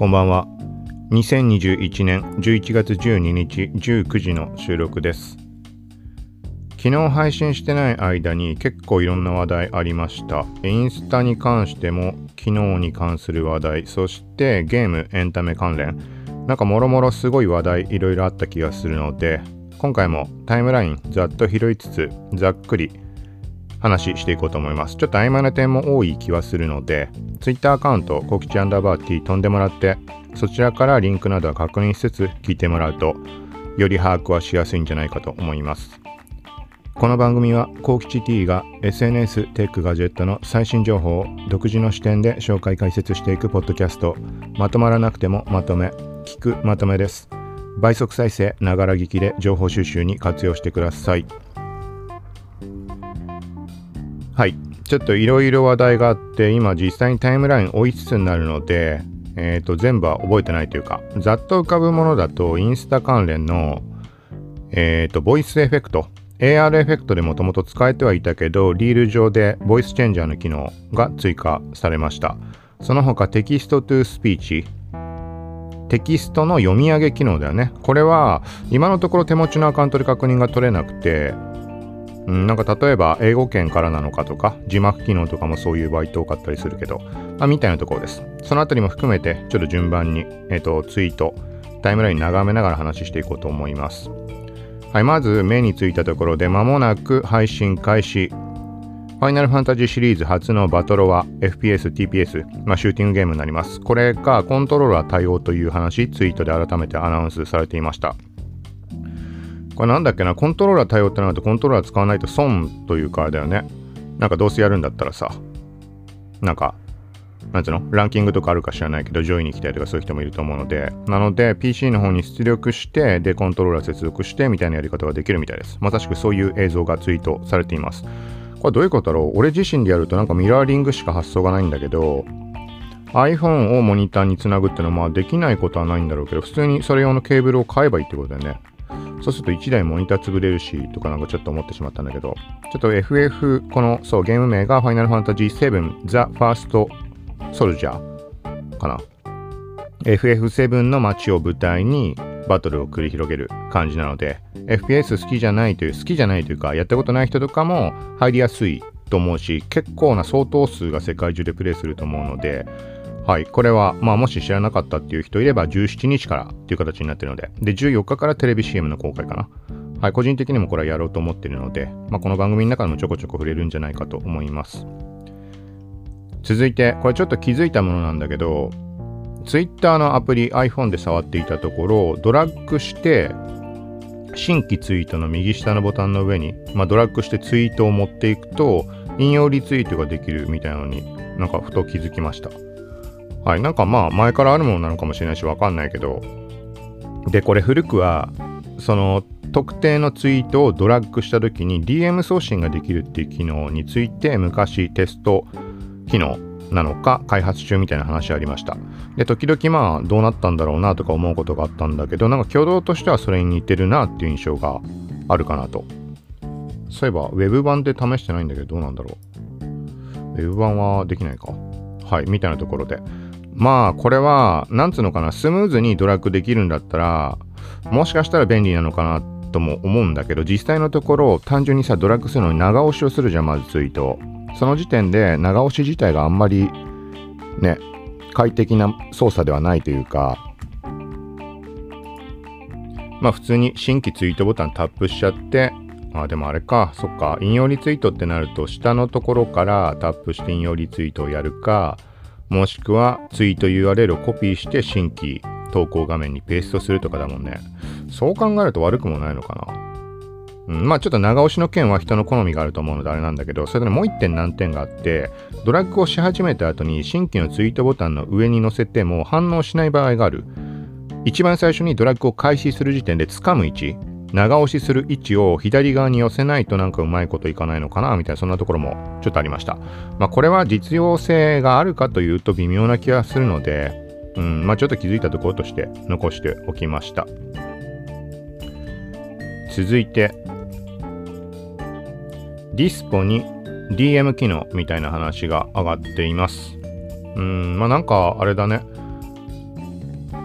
こんばんは。2021年11月12日19時の収録です。昨日配信してない間に結構いろんな話題ありました。インスタに関しても昨日に関する話題、そしてゲーム、エンタメ関連、なんかもろもろすごい話題いろいろあった気がするので、今回もタイムラインざっと拾いつつ、ざっくり話していこうと思います。ちょっと曖昧な点も多い気はするので、Twitter アカウント、コキチアンダーバー T 飛んでもらって、そちらからリンクなどは確認しつつ聞いてもらうと、より把握はしやすいんじゃないかと思います。この番組は、コウキチ T が SNS、テック、ガジェットの最新情報を独自の視点で紹介解説していくポッドキャスト、まとまらなくてもまとめ、聞くまとめです。倍速再生、ながら聞きで情報収集に活用してください。はい。ちょっといろいろ話題があって、今実際にタイムライン追いつつになるので、えっ、ー、と、全部は覚えてないというか、ざっと浮かぶものだと、インスタ関連の、えっ、ー、と、ボイスエフェクト。AR エフェクトでもともと使えてはいたけど、リール上でボイスチェンジャーの機能が追加されました。その他、 text to speech。テキストの読み上げ機能だよね。これは、今のところ手持ちのアカウントで確認が取れなくて、うん、なんか例えば英語圏からなのかとか字幕機能とかもそういう場合って多かったりするけど、まあ、みたいなところです。そのあたりも含めてちょっと順番に、えーと、ツイートタイムライン眺めながら話していこうと思います。はい、まず目についたところで間もなく配信開始。ファイナルファンタジーシリーズ初のバトロは FPS、TPS、まあ、シューティングゲームになります。これがコントローラー対応という話、ツイートで改めてアナウンスされていました。これなんだっけな、コントローラー対応ってなるとコントローラー使わないと損というかあれだよね。なんかどうせやるんだったらさ、なんか、なんつうの？ランキングとかあるか知らないけど上位に行きたいとかそういう人もいると思うので、なので PC の方に出力して、で、コントローラー接続してみたいなやり方ができるみたいです。まさしくそういう映像がツイートされています。これどういうことだろう？俺自身でやるとなんかミラーリングしか発想がないんだけど、iPhone をモニターにつなぐってのはまあできないことはないんだろうけど、普通にそれ用のケーブルを買えばいいってことだよね。そうすると1台モニター潰れるし、とかなんかちょっと思ってしまったんだけど、ちょっと FF、この、そう、ゲーム名が Final Fantasy VII The First Soldier かな。FF7 の街を舞台にバトルを繰り広げる感じなので、FPS 好きじゃないという、好きじゃないというか、やったことない人とかも入りやすいと思うし、結構な相当数が世界中でプレイすると思うので、はい、これは、まあ、もし知らなかったっていう人いれば、17日からっていう形になってるので、で、14日からテレビ CM の公開かな。はい、個人的にもこれはやろうと思ってるので、まあ、この番組の中でもちょこちょこ触れるんじゃないかと思います。続いて、これちょっと気づいたものなんだけど、Twitter のアプリ iPhone で触っていたところ、ドラッグして、新規ツイートの右下のボタンの上に、まあ、ドラッグしてツイートを持っていくと、引用リツイートができるみたいなのになんかふと気づきました。はい、なんかまあ前からあるものなのかもしれないしわかんないけど、で、これ古くは、その特定のツイートをドラッグした時に DM 送信ができるっていう機能について昔テスト機能なのか開発中みたいな話ありました。で、時々まあどうなったんだろうなとか思うことがあったんだけど、なんか挙動としてはそれに似てるなっていう印象があるかなと。そういえば Web 版で試してないんだけどどうなんだろう。Web 版はできないか。はい、みたいなところで。まあ、これは、なんつうのかな、スムーズにドラッグできるんだったら、もしかしたら便利なのかなとも思うんだけど、実際のところ、単純にさ、ドラッグするのに長押しをするじゃん、まずツイート。その時点で、長押し自体があんまり、ね、快適な操作ではないというか、まあ普通に新規ツイートボタンタップしちゃって、あ、でもあれか、そっか、引用リツイートってなると、下のところからタップして引用リツイートをやるか、もしくはツイート URL をコピーして新規投稿画面にペーストするとかだもんね。そう考えると悪くもないのかな。うん、まあちょっと長押しの件は人の好みがあると思うのであれなんだけど、それでもう一点難点があって、ドラッグをし始めた後に新規のツイートボタンの上に載せても反応しない場合がある。一番最初にドラッグを開始する時点で掴む位置、長押しする位置を左側に寄せないとなんかうまいこといかないのかなみたいなそんなところもちょっとありました。まあこれは実用性があるかというと微妙な気がするので、うん、まあちょっと気づいたところとして残しておきました。続いて、ディスポに DM 機能みたいな話が上がっています。うん、まあなんかあれだね。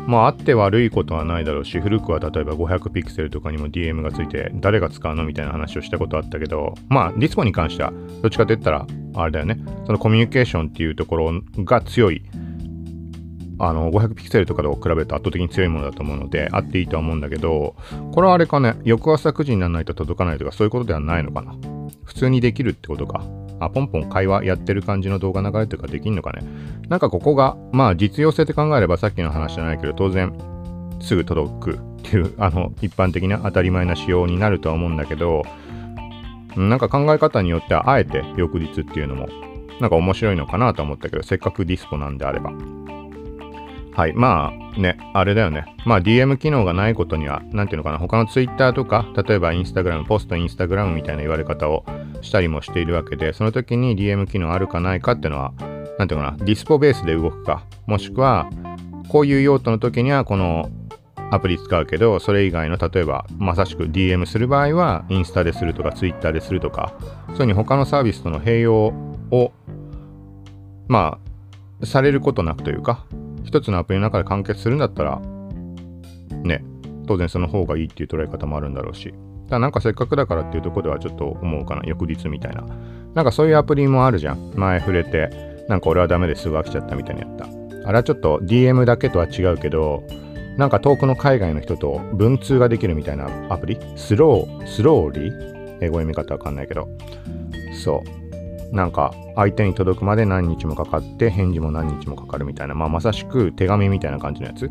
まああって悪いことはないだろうし古くは例えば500ピクセルとかにも DM がついて誰が使うのみたいな話をしたことあったけどまあディスコに関してはどっちかと言ったらあれだよね。そのコミュニケーションっていうところが強い。あの500ピクセルとかと比べると圧倒的に強いものだと思うのであっていいとは思うんだけどこれはあれかね翌朝9時にならないと届かないとかそういうことではないのかな。普通にできるってことか。あポンポン会話やってる感じの動画流れとかできんのかね。なんかここがまあ実用性って考えればさっきの話じゃないけど当然すぐ届くっていうあの一般的な当たり前な仕様になるとは思うんだけどなんか考え方によってはあえて翌日っていうのもなんか面白いのかなと思ったけどせっかくディスコなんであれば。はい。まあね、あれだよね。まあ DM 機能がないことには、なんていうのかな、他の Twitter とか、例えば Instagram、ポスト Instagram みたいな言われ方をしたりもしているわけで、その時に DM 機能あるかないかっていうのは、なんていうのかな、ディスポベースで動くか、もしくは、こういう用途の時にはこのアプリ使うけど、それ以外の例えば、まさしく DM する場合は、インスタでするとか、Twitter でするとか、そういうふうに他のサービスとの併用を、まあ、されることなくというか、一つのアプリの中で完結するんだったら、ね、当然その方がいいっていう捉え方もあるんだろうし、ただなんかせっかくだからっていうとこではちょっと思うかな、翌日みたいな。なんかそういうアプリもあるじゃん。前触れて、なんか俺はダメですぐ飽きちゃったみたいにやった。あれはちょっと DM だけとは違うけど、なんか遠くの海外の人と文通ができるみたいなアプリ？スロー、スローリー？英語読み方わかんないけど。そう。なんか相手に届くまで何日もかかって返事も何日もかかるみたいな、まあ、まさしく手紙みたいな感じのやつ。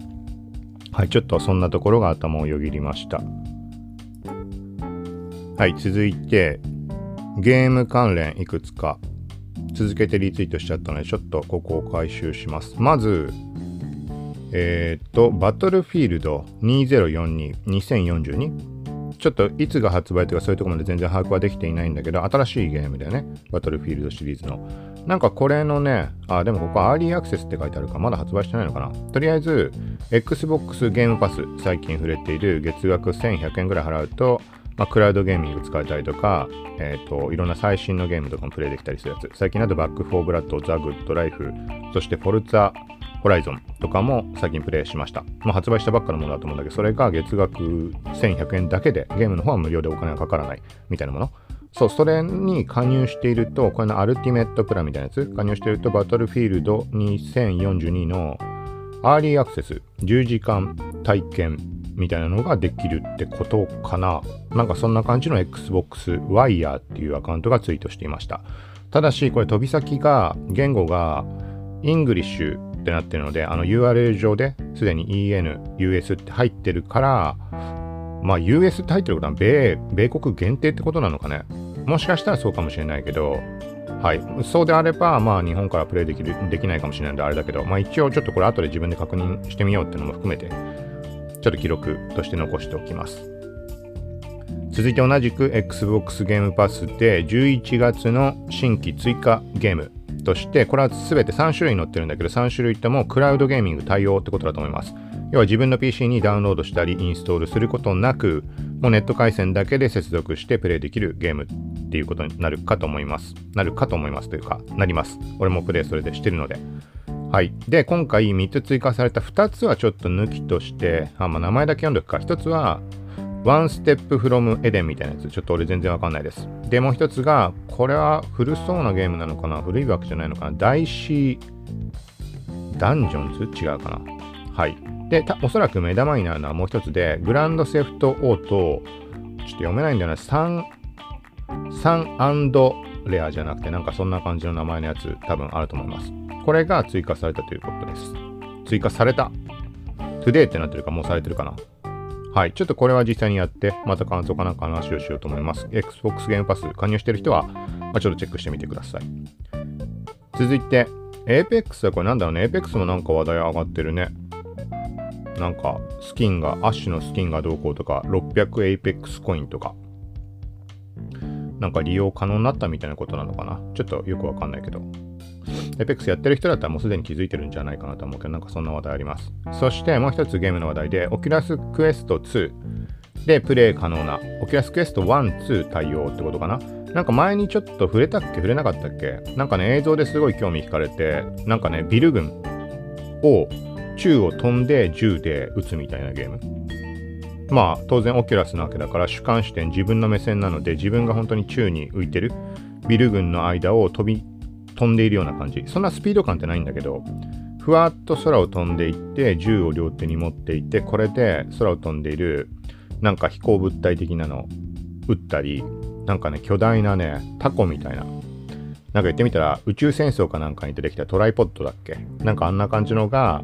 はいちょっとそんなところが頭をよぎりました。はい続いてゲーム関連いくつか。続けてリツイートしちゃったのでちょっとここを回収します。まずえっ、とバトルフィールド2042 2042ちょっといつが発売とかそういうとこまで全然把握はできていないんだけど、新しいゲームだよね。 Battlefield シリーズの。なんかこれのね、あ、でもここ early access って書いてあるから、まだ発売してないのかな。とりあえず、Xbox Game Pass、最近触れている月額1100円ぐらい払うと、まあ、 cloud gaming 使えたりとか、えっ、ー、と、いろんな最新のゲームとかもプレイできたりするやつ。最近だと Back 4 Blood、ザ・グッド・ライフ、そして Forza Horizon とかも最近プレイしました。まあ、発売したばっかのものだと思うんだけど、それが月額1100円だけで、ゲームの方は無料でお金がかからないみたいなもの。そう、それに加入していると、これの Ultimate プランみたいなやつ、加入していると、 Battlefield 2042の early access 10時間体験みたいなのができるってことかな。なんかそんな感じの Xbox Wire っていうアカウントがツイートしていました。ただし、これ飛び先が、言語が、 English ってなってるので、あの URL 上ですでに EN、US って入ってるから、まあ US って入ってることは米、米国限定ってことなのかね。もしかしたらそうかもしれないけど、はい。そうであれば、まあ日本からプレイできる、できないかもしれないんであれだけど、まあ一応ちょっとこれ後で自分で確認してみようっていうのも含めて、ちょっと記録として残しておきます。続いて同じく Xbox ゲームパスで11月の新規追加ゲームとして、これは全て3種類載ってるんだけど、3種類ともクラウドゲーミング対応ってことだと思います。要は自分の PC にダウンロードしたりインストールすることなく、もうネット回線だけで接続してプレイできるゲームっていうことになるかと思います。なるかと思いますというか、なります。俺もプレイそれでしてるので。はい。で、今回3つ追加された2つはちょっと抜きとして、あ、まあ、名前だけ読んでおくか。1つは、ワンステップフロムエデンみたいなやつ。ちょっと俺全然わかんないです。で、もう一つが、これは古そうなゲームなのかな？古いわけじゃないのかな？大師Dungeons？違うかな？はい。で、おそらく目玉になるのはもう一つで、 Grand Theft Auto、ちょっと読めないんだよな、サン、サンレアじゃなくて、なんかそんな感じの名前のやつ多分あると思います。これが追加されたということです。追加された。 today ってなってるかもうされてるかな？はい。ちょっとこれは実際にやって、また感想かなんか話をしようと思います。Xbox ゲームパス加入してる人は、まあ、ちょっとチェックしてみてください。続いて、Apex はこれなんだろうね。Apex もなんか話題上がってるね。なんか、スキンが、アッシュのスキンがどうこうとか、600 Apex コインとか、なんか利用可能になったみたいなことなのかな。ちょっとよくわかんないけど。Apex やってる人だったらもうすでに気づいてるんじゃないかなと思うけど、なんかそんな話題あります。そしてもう一つゲームの話題で、Oculus Quest 2でプレイ可能な Oculus Quest 1、2対応ってことかな。なんか前にちょっと触れたっけ触れなかったっけなんかね、映像ですごい興味惹かれて、なんかね、ビル群を宙を飛んで銃で撃つみたいなゲーム。まあ当然オキュラスなわけだから主観視点自分の目線なので自分が本当に宙に浮いてるビル群の間を飛び飛んでいるような感じ。そんなスピード感ってないんだけどふわっと空を飛んでいって銃を両手に持っていてこれで空を飛んでいるなんか飛行物体的なのを撃ったりなんかね巨大なねタコみたいな。なんか言ってみたら宇宙戦争かなんかに出てきたトライポッドだっけ？なんかあんな感じのが、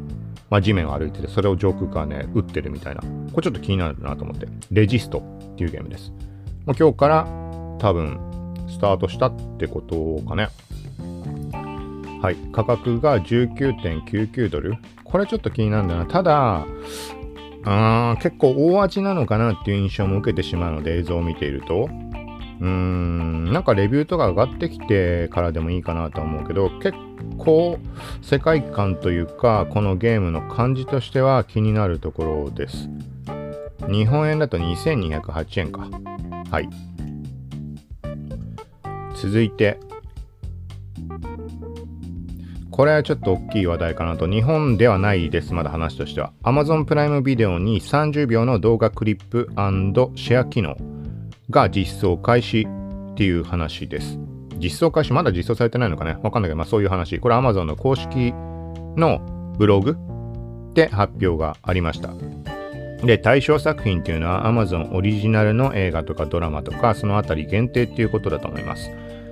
まあ、地面を歩いててそれを上空からね撃ってるみたいな。これちょっと気になるなと思って。レジストっていうゲームです。もう今日から多分スタートしたってことかね。はい価格が19.99ドルこれちょっと気になるんだなただあ結構大味なのかなっていう印象も受けてしまうので映像を見ているとうーん、なんかレビューとか上がってきてからでもいいかなと思うけど、結構世界観というか、このゲームの感じとしては気になるところです。日本円だと2208円か。はい。続いて、これはちょっと大きい話題かなと。日本ではないです、まだ話としては。Amazon プライムビデオに30秒の動画クリップシェア機能。が実装開始っていう話です。実装開始、まだ実装されてないのかね？わかんないけど、まあそういう話。これ Amazon の公式のブログで発表がありました。で、対象作品っていうのは Amazon オリジナルの映画とかドラマとか、そのあたり限定っていうことだと思います。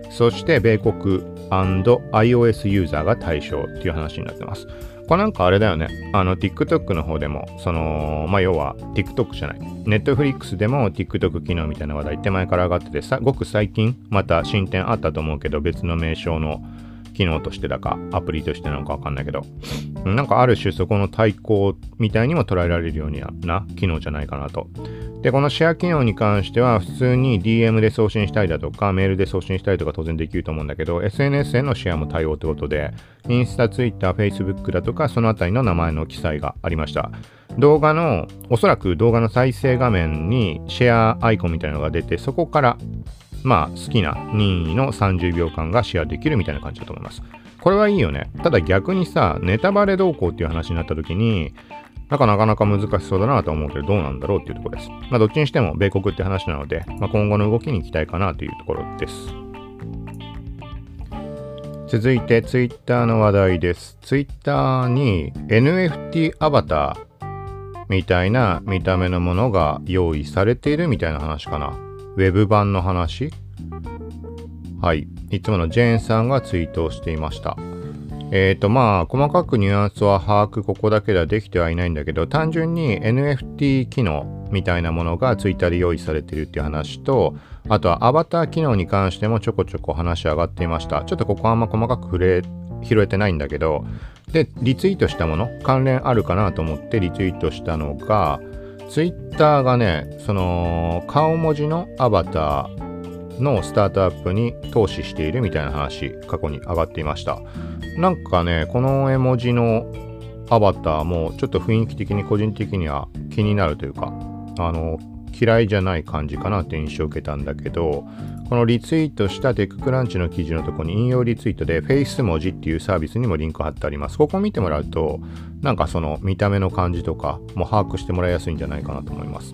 そして、米国 &iOS ユーザーが対象っていう話になってます。これなんかあれだよね。あの、TikTok の方でも、その、まあ、要は、TikTok じゃない。Netflix でも TikTok 機能みたいな話題って前から上がっててさ、ごく最近、また進展あったと思うけど、別の名称の機能としてだか、アプリとしてなのかわかんないけど、なんかある種そこの対抗みたいにも捉えられるような機能じゃないかなと。で、このシェア機能に関しては、普通に DM で送信したりだとか、メールで送信したりとか当然できると思うんだけど、SNS へのシェアも対応ってことで、インスタ、ツイッター、フェイスブックだとか、そのあたりの名前の記載がありました。動画の、おそらく動画の再生画面にシェアアイコンみたいなのが出て、そこから、まあ、好きな任意の30秒間がシェアできるみたいな感じだと思います。これはいいよね。ただ逆にさ、ネタバレ動向っていう話になった時に、なかなかなか難しそうだなと思うけど、どうなんだろうっていうところです。まあ、どっちにしても米国って話なので、まあ、今後の動きに期待かなというところです。続いて、ツイッターの話題です。ツイッターに NFT アバターみたいな見た目のものが用意されているみたいな話かな。ウェブ版の話？はい。いつものジェーンさんがツイートをしていました。えっ、ー、とまあ細かくニュアンスは把握ここだけではできてはいないんだけど単純に NFT 機能みたいなものが Twitter で用意されているっていう話とあとはアバター機能に関してもちょこちょこ話し上がっていましたちょっとここはあんま細かく触れ拾えてないんだけどでリツイートしたもの？関連あるかなと思ってリツイートしたのがツイッターがねその顔文字のアバターのスタートアップに投資しているみたいな話過去に上がっていました。なんかね、この絵文字のアバターもちょっと雰囲気的に個人的には気になるというか、あの、嫌いじゃない感じかなって印象を受けたんだけど、このリツイートしたテッククランチの記事のとこに引用リツイートで Face 文字っていうサービスにもリンク貼ってあります。ここ見てもらうと、なんかその見た目の感じとかも把握してもらいやすいんじゃないかなと思います。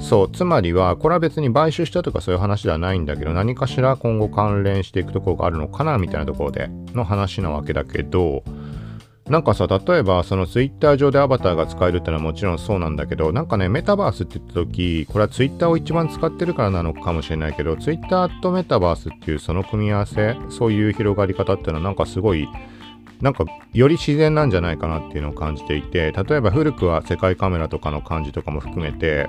そう、つまりは、これは別に買収したとかそういう話ではないんだけど、何かしら今後関連していくところがあるのかなみたいなところでの話なわけだけど、なんかさ、例えばその Twitter 上でアバターが使えるってのはもちろんそうなんだけど、なんかね、メタバースって言った時、これは Twitter を一番使ってるからなのかもしれないけど、Twitter とメタバースっていうその組み合わせ、そういう広がり方っていうのはなんかすごい、なんかより自然なんじゃないかなっていうのを感じていて、例えば古くは世界カメラとかの感じとかも含めて、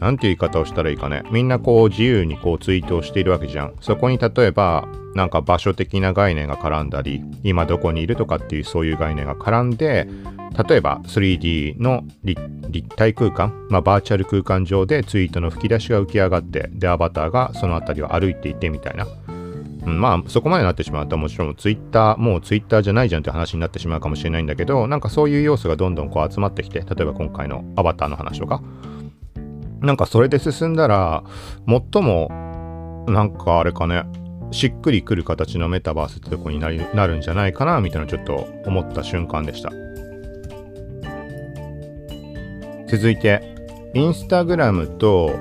なんて言い方をしたらいいかね。みんなこう自由にこうツイートをしているわけじゃん。そこに例えば、なんか場所的な概念が絡んだり、今どこにいるとかっていうそういう概念が絡んで、例えば 3D の立体空間、まあ、バーチャル空間上でツイートの吹き出しが浮き上がって、で、アバターがその辺りを歩いていてみたいな。まあ、そこまでなってしまうともちろんツイッター、もうツイッターじゃないじゃんって話になってしまうかもしれないんだけど、なんかそういう要素がどんどんこう集まってきて、例えば今回のアバターの話とか、なんかそれで進んだら、最も、なんかあれかね、しっくりくる形のメタバースってとこになりなるんじゃないかな、みたいなちょっと思った瞬間でした。続いて、インスタグラムと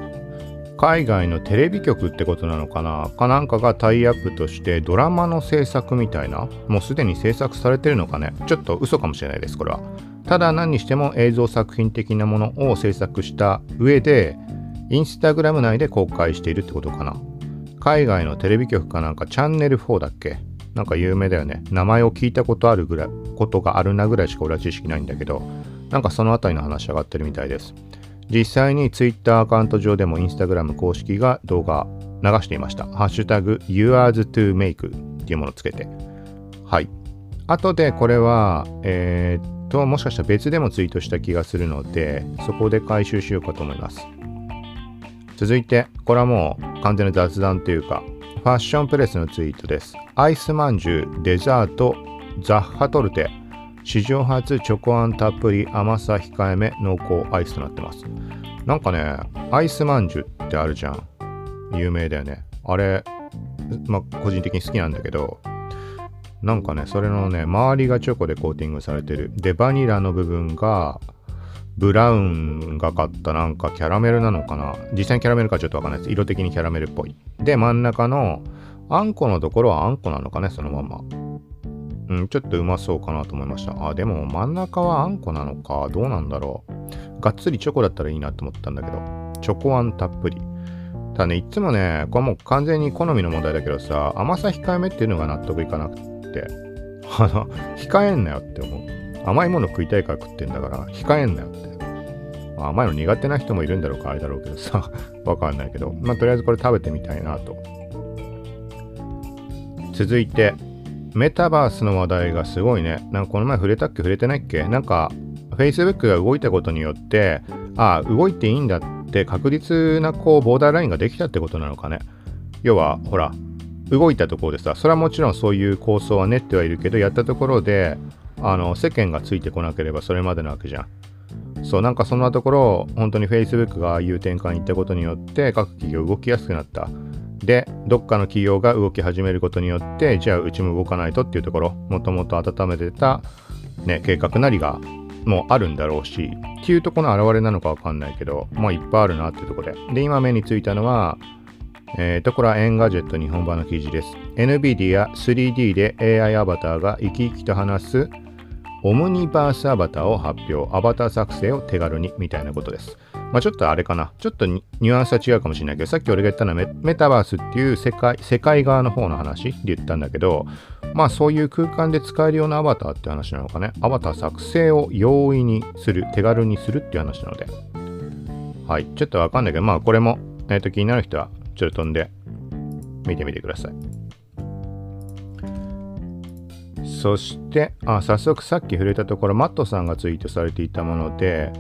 海外のテレビ局ってことなのかなかなんかがタイアップとしてドラマの制作みたいなもうすでに制作されてるのかねちょっと嘘かもしれないですこれはただ何にしても映像作品的なものを制作した上でインスタグラム内で公開しているってことかな海外のテレビ局かなんかチャンネル4だっけ？なんか有名だよね名前を聞いたことあるぐらいことがあるなぐらいしか俺は知識ないんだけどなんかそのあたりの話上がってるみたいです実際に Twitter アカウント上でも Instagram 公式が動画流していました。ハッシュタグ YoursToMake っていうものをつけて。はい。後でこれは、えー、っと、もしかしたら別でもツイートした気がするので、そこで回収しようかと思います。続いて、これはもう完全な雑談というか、ファッションプレスのツイートです。アイスまんじゅう、デザート、ザッハトルテ、史上初チョコあんたっぷり甘さ控えめ濃厚アイスとなってます。なんかね、アイスまんじゅうってあるじゃん。有名だよね。あれ、まあ、個人的に好きなんだけど、なんかね、それのね、周りがチョコでコーティングされてる。で、バニラの部分が、ブラウンがかったなんかキャラメルなのかな実際にキャラメルかちょっとわかんないです。色的にキャラメルっぽい。で、真ん中のあんこのところはあんこなのかね、そのまま。うん、ちょっとうまそうかなと思いました。あ、でも真ん中はあんこなのか。どうなんだろう。がっつりチョコだったらいいなと思ったんだけど。チョコあんたっぷり。ただね、いつもね、これもう完全に好みの問題だけどさ、甘さ控えめっていうのが納得いかなくて。あの、控えんなよって思う。甘いもの食いたいから食ってんだから、控えんなよって。甘いの苦手な人もいるんだろうか、あれだろうけどさ、わかんないけど、まあ、とりあえずこれ食べてみたいなと。続いて、メタバースの話題がすごいね。なんかこの前触れたっけ触れてないっけ？なんか Facebook が動いたことによって、ああ、動いていいんだって確実なこうボーダーラインができたってことなのかね。要は、ほら、動いたところでさ、それはもちろんそういう構想は練ってはいるけど、やったところで、あの、世間がついてこなければそれまでなわけじゃん。そう、なんかそんなところ、本当に Facebook がああいう転換に行ったことによって、各企業動きやすくなった。で、どっかの企業が動き始めることによって、じゃあうちも動かないとっていうところ、もともと温めてた、ね、計画なりがもうあるんだろうし、っていうとこの表れなのかわかんないけど、まあいっぱいあるなっていうところで。で、今目についたのは、えー、と、これは Engadget 日本版の記事です。NVIDIA 3D で AI アバターが生き生きと話す Omniverse Avatar を発表。アバター作成を手軽にみたいなことです。まあ、ちょっとあれかな。ちょっとニュアンスは違うかもしれないけど、さっき俺が言ったのはメタバースっていう世界世界側の方の話で言ったんだけど、まあそういう空間で使えるようなアバターって話なのかね。アバター作成を容易にする、手軽にするっていう話なので。はい。ちょっとわかんないけど、まあこれも、えっ、ー、と気になる人はちょっと飛んで見てみてください。そして、あ、早速さっき触れたところ、マットさんがツイートされていたもので、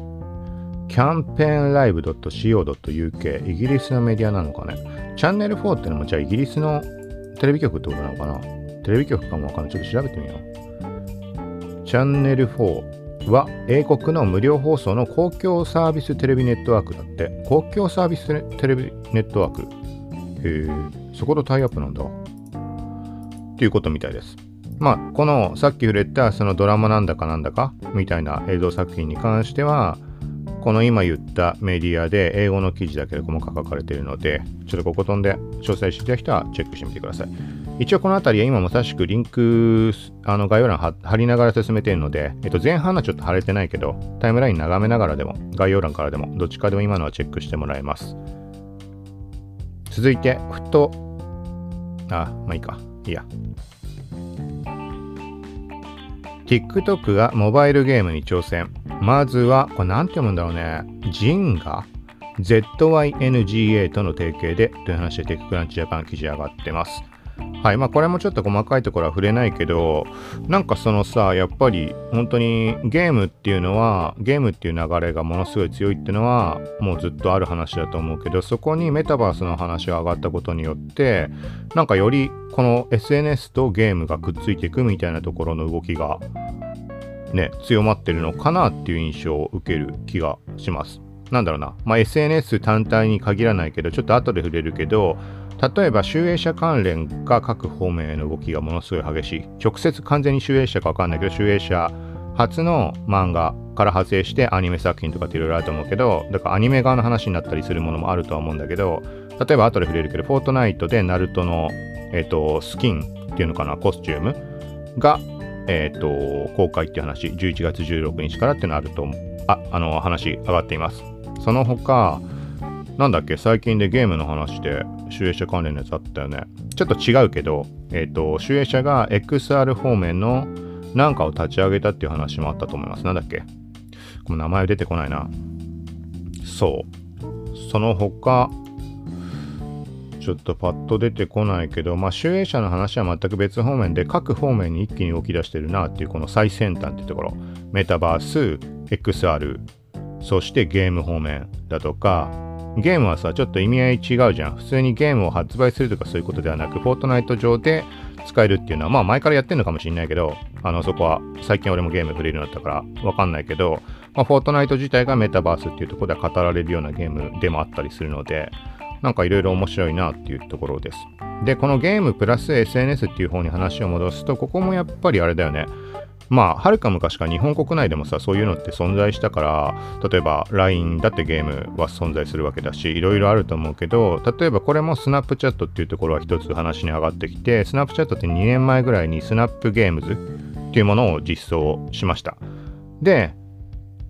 キャンペーンライブ .co.uk イギリスのメディアなのかね？チャンネル4ってのもじゃあイギリスのテレビ局ってことなのかな？テレビ局かもわかんない。ちょっと調べてみよう。チャンネル4は英国の無料放送の公共サービステレビネットワークだって。公共サービステレビネットワークへえ、そことタイアップなんだ。っていうことみたいです。まあ、このさっき触れたそのドラマなんだかなんだかみたいな映像作品に関しては、この今言ったメディアで英語の記事だけで細かく書かれているので、ちょっとここ飛んで詳細知りたい人はチェックしてみてください。一応この辺りは今まさしくリンク、あの概要欄貼りながら進めているので、えっと、前半はちょっと貼れてないけど、タイムライン眺めながらでも、概要欄からでも、どっちかでも今のはチェックしてもらえます。続いて、ふと、あ、まあいいか。いいや。TikTok がモバイルゲームに挑戦。まずは、これなんて読むんだろうね。ジンガ ?ZYNGA との提携でという話でテッククランチジャパン記事上がってます。はい。まあこれもちょっと細かいところは触れないけど、なんかそのさ、やっぱり本当にゲームっていうのは、ゲームっていう流れがものすごい強いっていうのは、もうずっとある話だと思うけど、そこにメタバースの話が上がったことによって、なんかよりこの SNS とゲームがくっついていくみたいなところの動きが、ね、強まってるのかなっていう印象を受ける気がします。なんだろうな。まあ SNS 単体に限らないけど、ちょっと後で触れるけど、例えば集英社関連が各方面への動きがものすごい激しい。直接完全に集英社かわかんないけど、集英社初の漫画から派生してアニメ作品とかっていろいろあると思うけど、だからアニメ側の話になったりするものもあるとは思うんだけど、例えば後で触れるけど、フォートナイトでナルトの、えっ、ー、と、スキンっていうのかな、コスチュームが、えっ、ー、と、公開っていう話、11月16日からっていうのあると、あ、あの、話上がっています。その他、なんだっけ、最近でゲームの話で、集英社関連のやつあったよね。ちょっと違うけど、えっ、ー、と、集英社が XR 方面のなんかを立ち上げたっていう話もあったと思います。なんだっけ？この名前出てこないな。そう。その他、ちょっとパッと出てこないけど、まあ、集英社の話は全く別方面で、各方面に一気に動き出してるなっていう、この最先端っていうところ。メタバース、XR、そしてゲーム方面だとか、ゲームはさ、ちょっと意味合い違うじゃん。普通にゲームを発売するとかそういうことではなく、フォートナイト上で使えるっていうのは、まあ前からやってんのかもしんないけど、あの、そこは最近俺もゲーム触れるようになったからわかんないけど、まあ、フォートナイト自体がメタバースっていうところで語られるようなゲームでもあったりするので、なんかいろいろ面白いなっていうところです。で、このゲームプラス SNS っていう方に話を戻すと、ここもやっぱりあれだよね。まあ、はるか昔から日本国内でもさ、そういうのって存在したから、例えば LINE だってゲームは存在するわけだし、いろいろあると思うけど、例えばこれもスナップチャットっていうところは一つ話に上がってきて、スナップチャットって2年前ぐらいにスナップゲームズっていうものを実装しました。で、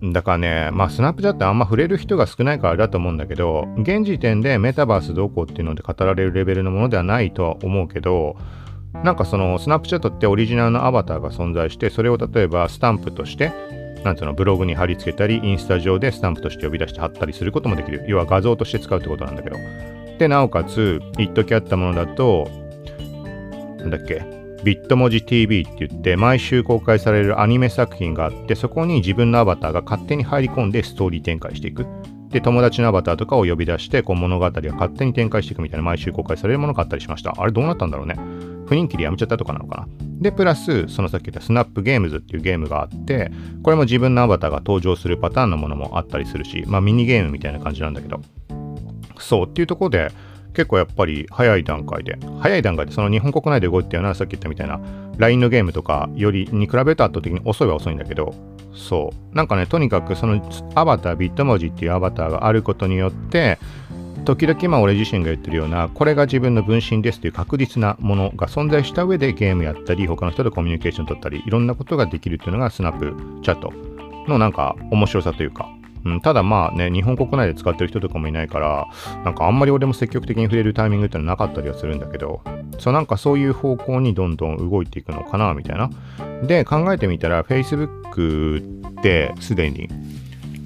だからね、まあスナップチャットあんま触れる人が少ないからだと思うんだけど、現時点でメタバースどうこうっていうので語られるレベルのものではないとは思うけど、なんかそのスナップチャットってオリジナルのアバターが存在してそれを例えばスタンプとしてなんていうのブログに貼り付けたりインスタ上でスタンプとして呼び出して貼ったりすることもできる。要は画像として使うってことなんだけど。でなおかつ一時あったものだとなんだっけビット文字 TV って言って毎週公開されるアニメ作品があってそこに自分のアバターが勝手に入り込んでストーリー展開していく。で友達のアバターとかを呼び出してこう物語が勝手に展開していくみたいな毎週公開されるものがあったりしましたあれどうなったんだろうね不人気でやめちゃったとかなのかな。で、プラス、そのさっき言ったスナップゲームズっていうゲームがあって、これも自分のアバターが登場するパターンのものもあったりするし、まあミニゲームみたいな感じなんだけど。そうっていうところで、結構やっぱり早い段階で、早い段階でその日本国内で動いてるのはさっき言ったみたいな LINE のゲームとかよりに比べると圧倒的に遅いは遅いんだけど、そう。なんかね、とにかくそのアバター、ビット文字っていうアバターがあることによって、時々まあ俺自身が言ってるようなこれが自分の分身ですという確実なものが存在した上でゲームやったり他の人とコミュニケーション取ったりいろんなことができるっていうのがスナップチャットのなんか面白さというか、うん、ただまあね日本国内で使ってる人とかもいないからなんかあんまり俺も積極的に触れるタイミングってのはなかったりはするんだけどそうなんかそういう方向にどんどん動いていくのかなみたいなで考えてみたら Facebook ってすでに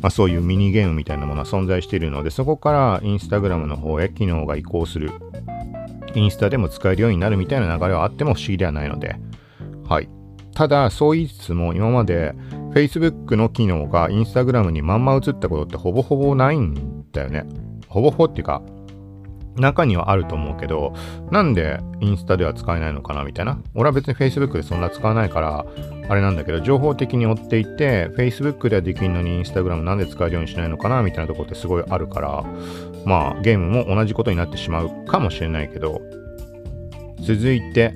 まあ、そういうミニゲームみたいなものは存在しているので、そこからインスタグラムの方へ機能が移行する。インスタでも使えるようになるみたいな流れはあっても不思議ではないので。はい。ただ、そう言いつつも今まで Facebook の機能がインスタグラムにまんま映ったことってほぼほぼないんだよね。ほぼほぼっていうか、中にはあると思うけど、なんでインスタでは使えないのかなみたいな。俺は別に Facebook でそんな使わないから、あれなんだけど、情報的に追っていて、Facebook ではできるのに Instagram なんで使えるようにしないのかなみたいなところってすごいあるから、まあゲームも同じことになってしまうかもしれないけど、続いて、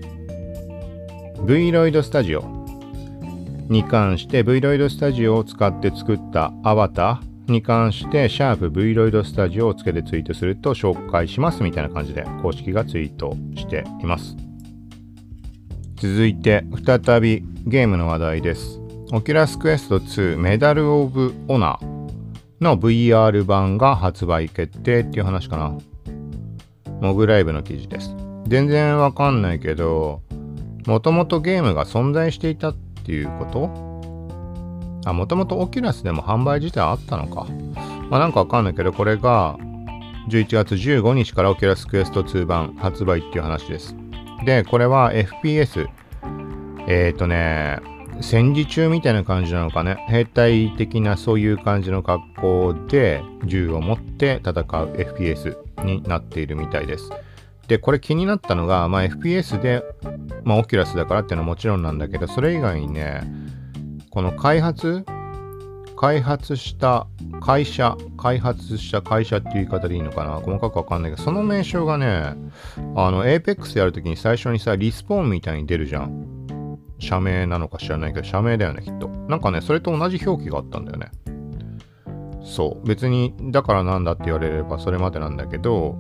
Vroid Studio に関して Vroid Studio を使って作ったアバター、に関して、シャープ v ロイドスタジオをつけてツイートすると紹介しますみたいな感じで公式がツイートしています。続いて、再びゲームの話題です。 Oculus Quest 2 Medal of Honor の VR 版が発売決定っていう話かな。MoguLive の記事です。全然わかんないけど、もともとゲームが存在していたっていうこと？あ、もともと Oculus でも販売自体あったのか。まあなんかわかんないけど、これが11月15日から Oculus Quest 2版発売っていう話です。で、これは FPS。えっ、ー、とね、戦時中みたいな感じなのかね。兵隊的なそういう感じの格好で銃を持って戦う FPS になっているみたいです。で、これ気になったのが、まあ、FPS で、まあ、オキュラスだからっていうのはもちろんなんだけど、それ以外にね、この開発開発した会社、開発した会社っていう言い方でいいのかな細かくわかんないけど、その名称がね、あの、Apex やるときに最初にさ、リスポーンみたいに出るじゃん。社名なのか知らないけど、社名だよね、きっと。なんかね、それと同じ表記があったんだよね。そう。別に、だからなんだって言われればそれまでなんだけど、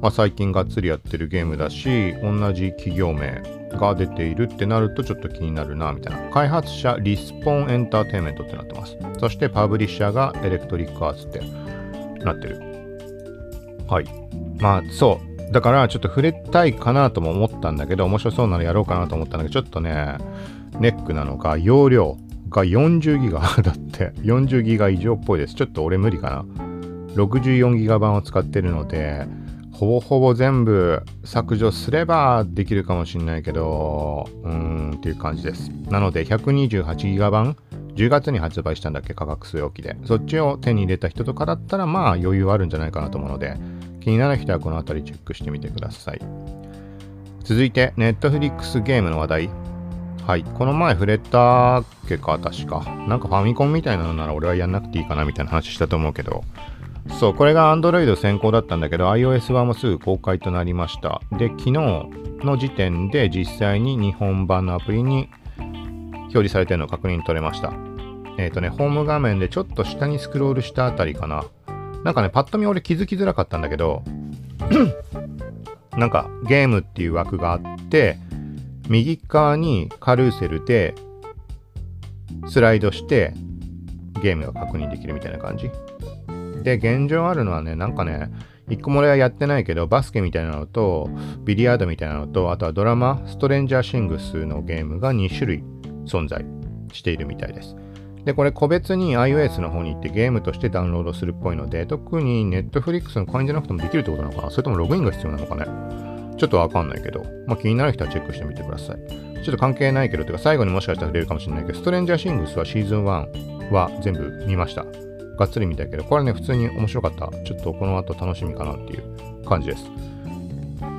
まあ、最近がっつりやってるゲームだし、同じ企業名が出ているってなるとちょっと気になるな、みたいな。開発者、リスポンエンターテインメントってなってます。そしてパブリッシャーがエレクトリックアーツってなってる。はい。まあ、そう。だからちょっと触れたいかなとも思ったんだけど、面白そうなのやろうかなと思ったんだけど、ちょっとね、ネックなのが容量が40ギガだって、40ギガ以上っぽいです。ちょっと俺無理かな。64ギガ版を使ってるので、ほぼほぼ全部削除すればできるかもしんないけど、うーんっていう感じです。なので 128GB 版10月に発売したんだっけ価格据え置きで。そっちを手に入れた人とかだったらまあ余裕あるんじゃないかなと思うので、気になる人はこの辺りチェックしてみてください。続いて、Netflix ゲームの話題。はい。この前触れたっけか、確か。なんかファミコンみたいなのなら俺はやんなくていいかなみたいな話したと思うけど、そう、これが Android 先行だったんだけど、iOS 版もすぐ公開となりました。で、昨日の時点で実際に日本版のアプリに表示されてるのを確認取れました。えっ、ー、とね、ホーム画面でちょっと下にスクロールしたあたりかな。なんかね、パッと見俺気づきづらかったんだけど、なんかゲームっていう枠があって、右側にカルーセルでスライドしてゲームが確認できるみたいな感じ。で、現状あるのはね、なんかね、一個も俺はやってないけど、バスケみたいなのと、ビリヤードみたいなのと、あとはドラマ、ストレンジャーシングスのゲームが2種類存在しているみたいです。で、これ個別に iOS の方に行ってゲームとしてダウンロードするっぽいので、特に Netflix の会員じゃなくてもできるってことなのかな？それともログインが必要なのかね？ちょっとわかんないけど、まあ、気になる人はチェックしてみてください。ちょっと関係ないけど、てか最後にもしかしたら触れるかもしれないけど、ストレンジャーシングスはシーズン1は全部見ました。がっつり見たけど、これね、普通に面白かった。ちょっとこの後楽しみかなっていう感じです。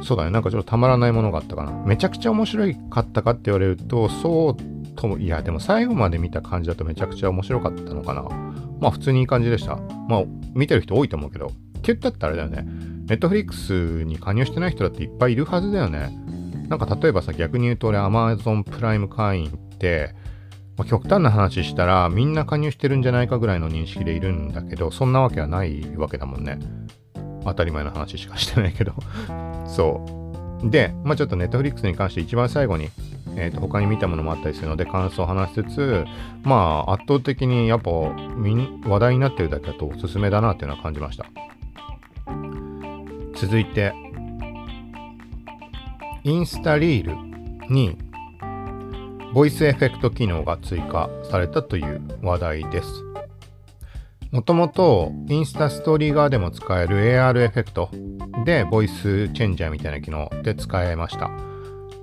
そうだね、なんかちょっとたまらないものがあったかな。めちゃくちゃ面白かったかって言われると、そうとも、いや、でも最後まで見た感じだとめちゃくちゃ面白かったのかな。まあ普通にいい感じでした。まあ見てる人多いと思うけど、って言ったってあれだよね。ネットフリックスに加入してない人だっていっぱいいるはずだよね。なんか例えばさ、逆に言うと俺 Amazon プライム会員って、まあ、極端な話したらみんな加入してるんじゃないかぐらいの認識でいるんだけどそんなわけはないわけだもんね。当たり前の話しかしてないけど。そう。でまあちょっとネットフリックスに関して一番最後にえー、と他に見たものもあったりするので感想を話しつつまあ圧倒的にやっぱ話題になってるだけだとおすすめだなっていうのは感じました。続いてインスタリールにボイスエフェクト機能が追加されたという話題です。もともとインスタストーリー側でも使える AR エフェクトでボイスチェンジャーみたいな機能で使えました。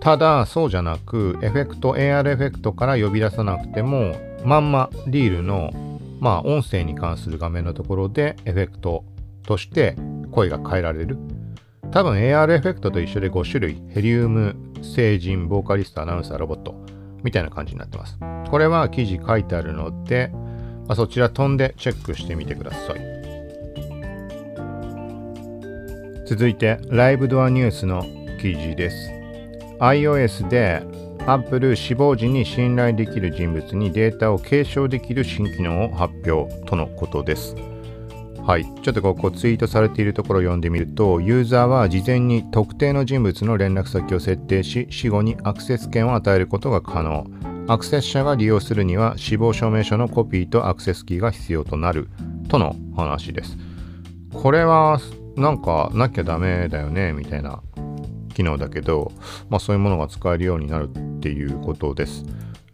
ただそうじゃなくエフェクト AR エフェクトから呼び出さなくてもまんまリールのまあ音声に関する画面のところでエフェクトとして声が変えられる。多分 AR エフェクトと一緒で5種類ヘリウム、成人、ボーカリスト、アナウンサー、ロボットみたいな感じになってます。これは記事書いてあるので、まあ、そちら飛んでチェックしてみてください。続いて、ライブドアニュースの記事です。iOS で Apple 死亡時に信頼できる人物にデータを継承できる新機能を発表とのことです。はい、ちょっとここツイートされているところを読んでみると、ユーザーは事前に特定の人物の連絡先を設定し、死後にアクセス権を与えることが可能。アクセス者が利用するには死亡証明書のコピーとアクセスキーが必要となるとの話です。これはなんかなきゃダメだよねみたいな機能だけど、まあそういうものが使えるようになるっていうことです。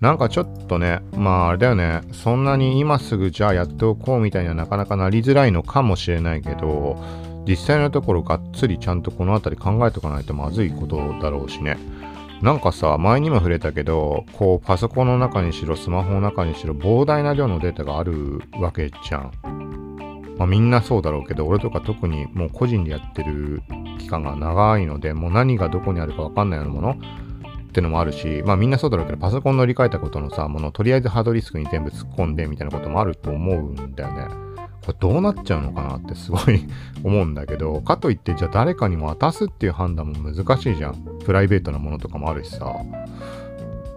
なんかちょっとね、まああれだよね、そんなに今すぐじゃあやっておこうみたいにはなかなかなりづらいのかもしれないけど、実際のところがっつりちゃんとこの辺り考えておかないとまずいことだろうしね。なんかさ、前にも触れたけど、こうパソコンの中にしろ、スマホの中にしろ、膨大な量のデータがあるわけじゃん。まあみんなそうだろうけど、俺とか特にもう個人でやってる期間が長いので、もう何がどこにあるかわかんないようなものってのもあるし、まあみんなそうだろうけど、パソコン乗り換えたことのさ、ものとりあえずハードディスクに全部突っ込んでみたいなこともあると思うんだよね。これどうなっちゃうのかなってすごい 思うんだけど、かといってじゃあ誰かにも渡すっていう判断も難しいじゃん。プライベートなものとかもあるしさ。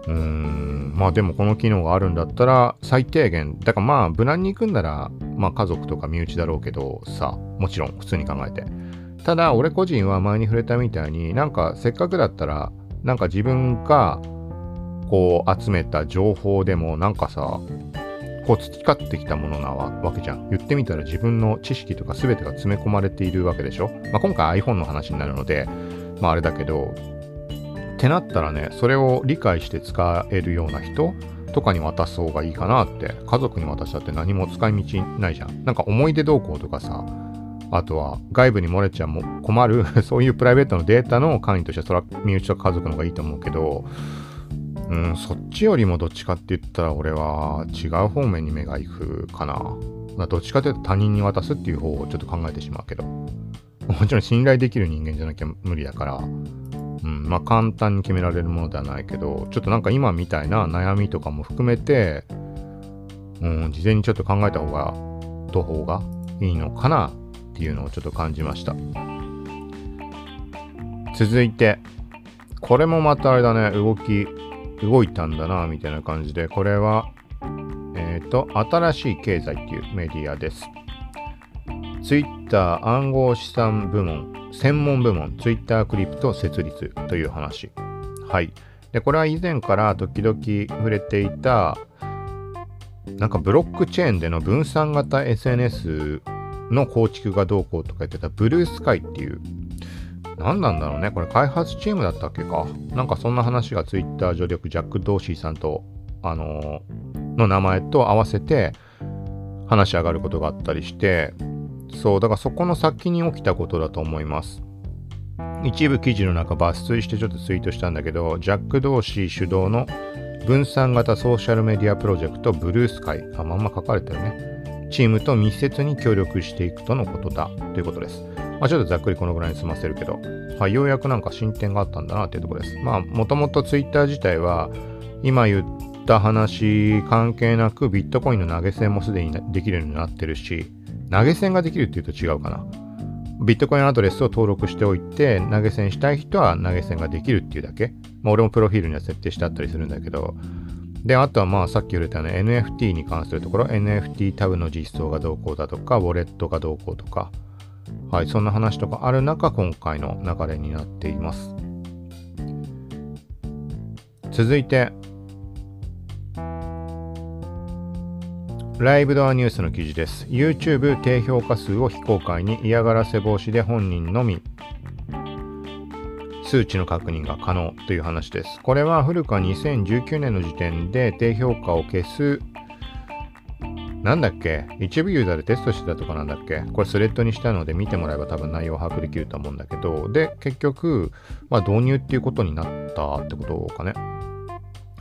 うーん、まあでもこの機能があるんだったら最低限、だからまあ無難に行くんなら、まあ家族とか身内だろうけどさ、もちろん普通に考えて。ただ俺個人は前に触れたみたいになんかせっかくだったらなんか自分がこう集めた情報でもなんかさこう培ってきたものなわけじゃん。言ってみたら自分の知識とか全てが詰め込まれているわけでしょ。まあ、今回 iPhone の話になるので、まああれだけど、ってなったらね、それを理解して使えるような人とかに渡す方がいいかなって、家族に渡したって何も使い道ないじゃん。なんか思い出動向とかさ、あとは外部に漏れちゃも困る そういうプライベートのデータの管理としてはそれは身内とか家族の方がいいと思うけど、うん、そっちよりもどっちかって言ったら俺は違う方面に目が行くかな。ま、どっちかというと他人に渡すっていう方をちょっと考えてしまうけど。もちろん信頼できる人間じゃなきゃ無理だから、うん、まあ簡単に決められるものではないけど、ちょっとなんか今みたいな悩みとかも含めて、うん、事前にちょっと考えた方が、ど方がいいのかなっていうのをちょっと感じました。続いて、これもまたあれだね、動き動いたんだな、みたいな感じで、これは、えっ、ー、と、新しい経済っていうメディアです。Twitter 暗号資産部門、専門部門、Twitter クリプト設立という話。はい。で、これは以前から時々触れていた、なんかブロックチェーンでの分散型 SNS の構築がどうこうとか言ってたブルースカイっていう何なんだろうね。これ開発チームだったっけか？なんかそんな話がツイッター上でジャック・ドーシーさんと、あのー、の名前と合わせて話し上がることがあったりして、そう、だからそこの先に起きたことだと思います。一部記事の中抜粋してちょっとツイートしたんだけど、ジャック・ドーシー主導の分散型ソーシャルメディアプロジェクトブルースカイ、あ、まんま書かれてるね。チームと密接に協力していくとのことだということです。まあ、ちょっとざっくりこのぐらいに済ませるけど、はい、ようやくなんか進展があったんだなっていうところです。まあ、もともと Twitter 自体は、今言った話関係なくビットコインの投げ銭もすでにできるようになってるし、投げ銭ができるっていうと違うかな。ビットコインアドレスを登録しておいて、投げ銭したい人は投げ銭ができるっていうだけ。まあ、俺もプロフィールには設定してあったりするんだけど、で、あとはまあさっき言ったような NFT に関するところ、NFT タブの実装がどうこうだとか、ウォレットがどうこうとか、はい、そんな話とかある中、今回の流れになっています。続いて、ライブドアニュースの記事です。YouTube 低評価数を非公開に嫌がらせ防止で本人のみ数値の確認が可能という話です。これは古くは2019年の時点で低評価を消すなんだっけ一部ユーザーでテストしてたとかなんだっけこれスレッドにしたので見てもらえば多分内容把握できると思うんだけど、で、結局、まあ導入っていうことになったってことかね。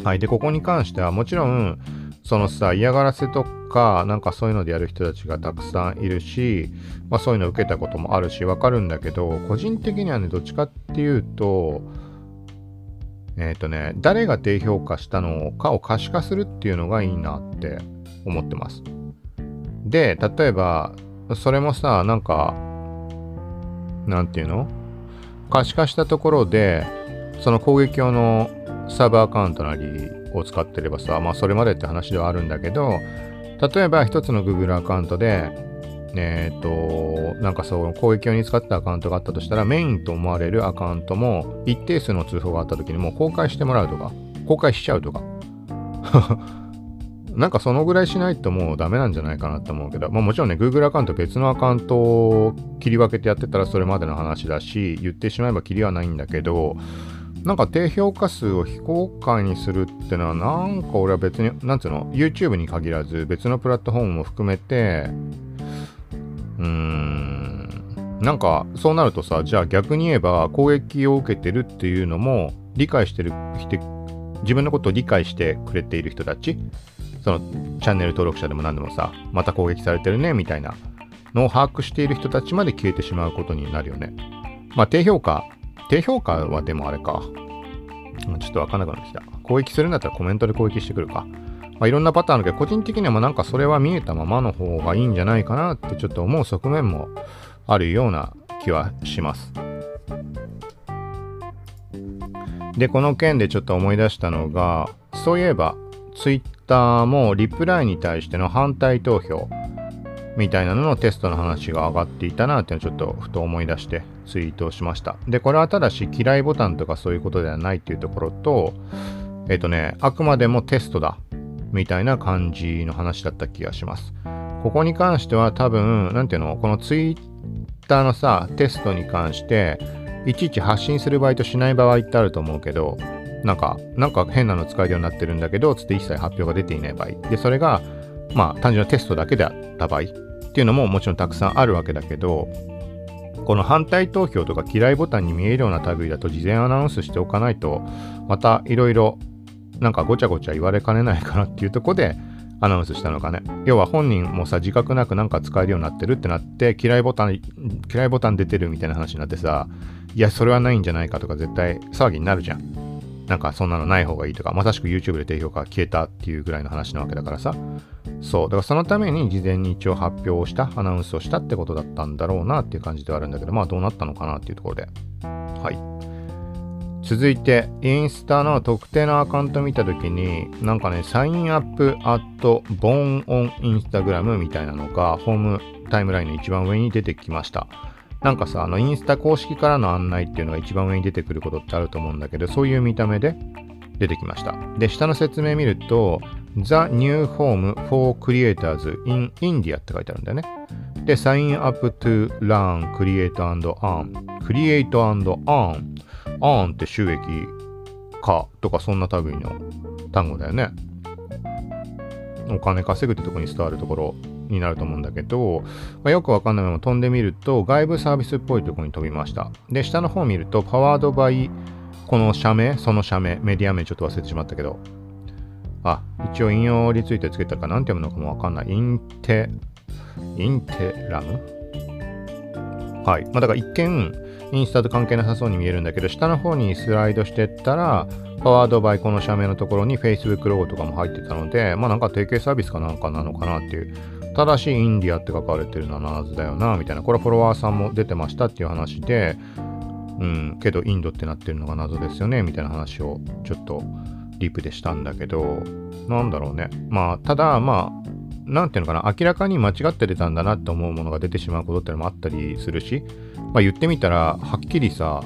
はい。で、ここに関してはもちろん、そのさ、嫌がらせとか、なんかそういうのでやる人たちがたくさんいるし、まあそういうの受けたこともあるし、わかるんだけど、個人的にはね、どっちかっていうと、えっ、ー、とね、誰が低評価したのかを可視化するっていうのがいいなって思ってます。で、例えば、それもさ、なんか、なんていうの？可視化したところで、その攻撃用のサーバーアカウントなりを使ってればさ、まあそれまでって話ではあるんだけど、例えば一つの Google アカウントで、えっ、ー、と、なんかそう、攻撃用に使ったアカウントがあったとしたら、メインと思われるアカウントも一定数の通報があった時にもう公開してもらうとか、公開しちゃうとか。なんかそのぐらいしないともうダメなんじゃないかなって思うけど、まあもちろんね、Google アカウント別のアカウントを切り分けてやってたらそれまでの話だし、言ってしまえば切りはないんだけど、なんか低評価数を非公開にするってのは、なんか俺は別に、なんつうの、YouTube に限らず別のプラットフォームも含めて、うーん、なんかそうなるとさ、じゃあ逆に言えば攻撃を受けてるっていうのも理解してる人、自分のことを理解してくれている人たちそのチャンネル登録者でも何でもさ、また攻撃されてるね、みたいなのを把握している人たちまで消えてしまうことになるよね。まあ、低評価、低評価はでもあれか。ちょっとわかんなくなってきた。攻撃するんだったらコメントで攻撃してくるか。まあ、いろんなパターンあるけど、個人的にはなんかそれは見えたままの方がいいんじゃないかなってちょっと思う側面もあるような気はします。で、この件でちょっと思い出したのが、そういえば、ツイッターもリプライに対しての反対投票みたいなののテストの話が上がっていたなっていうのをちょっとふと思い出してツイートをしました。で、これはただし嫌いボタンとかそういうことではないっていうところと、えっ、とね、あくまでもテストだみたいな感じの話だった気がします。ここに関しては多分、なんていうの、このツイッターのさ、テストに関して、いちいち発信する場合としない場合ってあると思うけど、なんか、なんか変なの使えるようになってるんだけど、つって一切発表が出ていない場合。で、それが、まあ、単純なテストだけであった場合っていうのももちろんたくさんあるわけだけど、この反対投票とか嫌いボタンに見えるような類だと事前アナウンスしておかないと、またいろいろなんかごちゃごちゃ言われかねないかなっていうとこでアナウンスしたのかね。要は本人もさ、自覚なくなんか使えるようになってるってなって、嫌いボタン、嫌いボタン出てるみたいな話になってさ、いや、それはないんじゃないかとか絶対騒ぎになるじゃん。なんかそんなのない方がいいとか、まさしく YouTube で低評価消えたっていうぐらいの話なわけだからさ。そう。だからそのために事前に一応発表をした、アナウンスをしたってことだったんだろうなっていう感じではあるんだけど、まあどうなったのかなっていうところで。はい。続いて、インスタの特定のアカウント見たときに、なんかね、サインアップアットボーンオンインスタグラムみたいなのが、ホームタイムラインの一番上に出てきました。なんかさ、あの、インスタ公式からの案内っていうのが一番上に出てくることってあると思うんだけど、そういう見た目で出てきました。で、下の説明見ると、The New Home for Creators in India って書いてあるんだよね。で、Sign up to learn, create and earn. create and earn アーンって収益かとかそんな類の単語だよね。お金稼ぐってとこに伝わるところになると思うんだけど、まあ、よくわかんないまま飛んでみると外部サービスっぽいところに飛びました。で、下の方を見るとパワードバイこの社名、その社名、メディア名ちょっと忘れてしまったけど、あ、一応引用についてつけたか何て読むのかもわかんない。インテ、インテラム？はい。まあ、だから一見、インスタと関係なさそうに見えるんだけど、下の方にスライドしてったら、パワードバイこの社名のところに Facebook ロゴとかも入ってたので、まあなんか提携サービスかなんかなのかなっていう。ただし、インディアって書かれてるのは謎だよな、みたいな。これフォロワーさんも出てましたっていう話で、うん、けどインドってなってるのが謎ですよね、みたいな話をちょっとリプでしたんだけど、なんだろうね。まあ、ただ、まあ、なんていうのかな、明らかに間違って出たんだなって思うものが出てしまうことってのもあったりするし、まあ、言ってみたら、はっきりさ、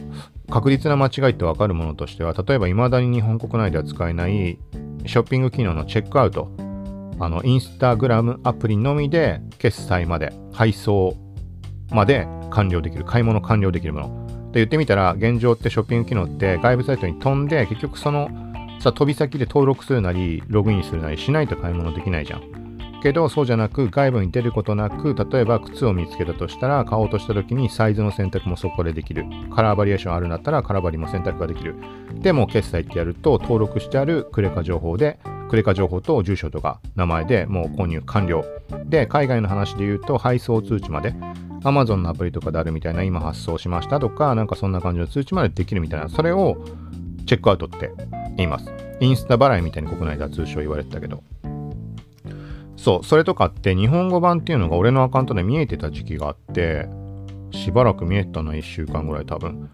確実な間違いってわかるものとしては、例えば未だに日本国内では使えないショッピング機能のチェックアウト、あの、インスタグラムアプリのみで決済まで、配送まで完了できる、買い物完了できるもの。で言ってみたら、現状ってショッピング機能って外部サイトに飛んで、結局そのさ、飛び先で登録するなり、ログインするなりしないと買い物できないじゃん。けどそうじゃなく外部に出ることなく例えば靴を見つけたとしたら買おうとした時にサイズの選択もそこでできるカラーバリエーションあるんだったらカラーバリも選択ができるでも決済ってやると登録してあるクレカ情報でクレカ情報と住所とか名前でもう購入完了。で海外の話で言うと配送通知まで Amazon のアプリとかであるみたいな今発送しましたとかなんかそんな感じの通知までできるみたいなそれをチェックアウトって言います。インスタ払いみたいに国内では通称言われてたけど。そう、それとかって日本語版っていうのが俺のアカウントで見えてた時期があって、しばらく見えてたの1週間ぐらい多分。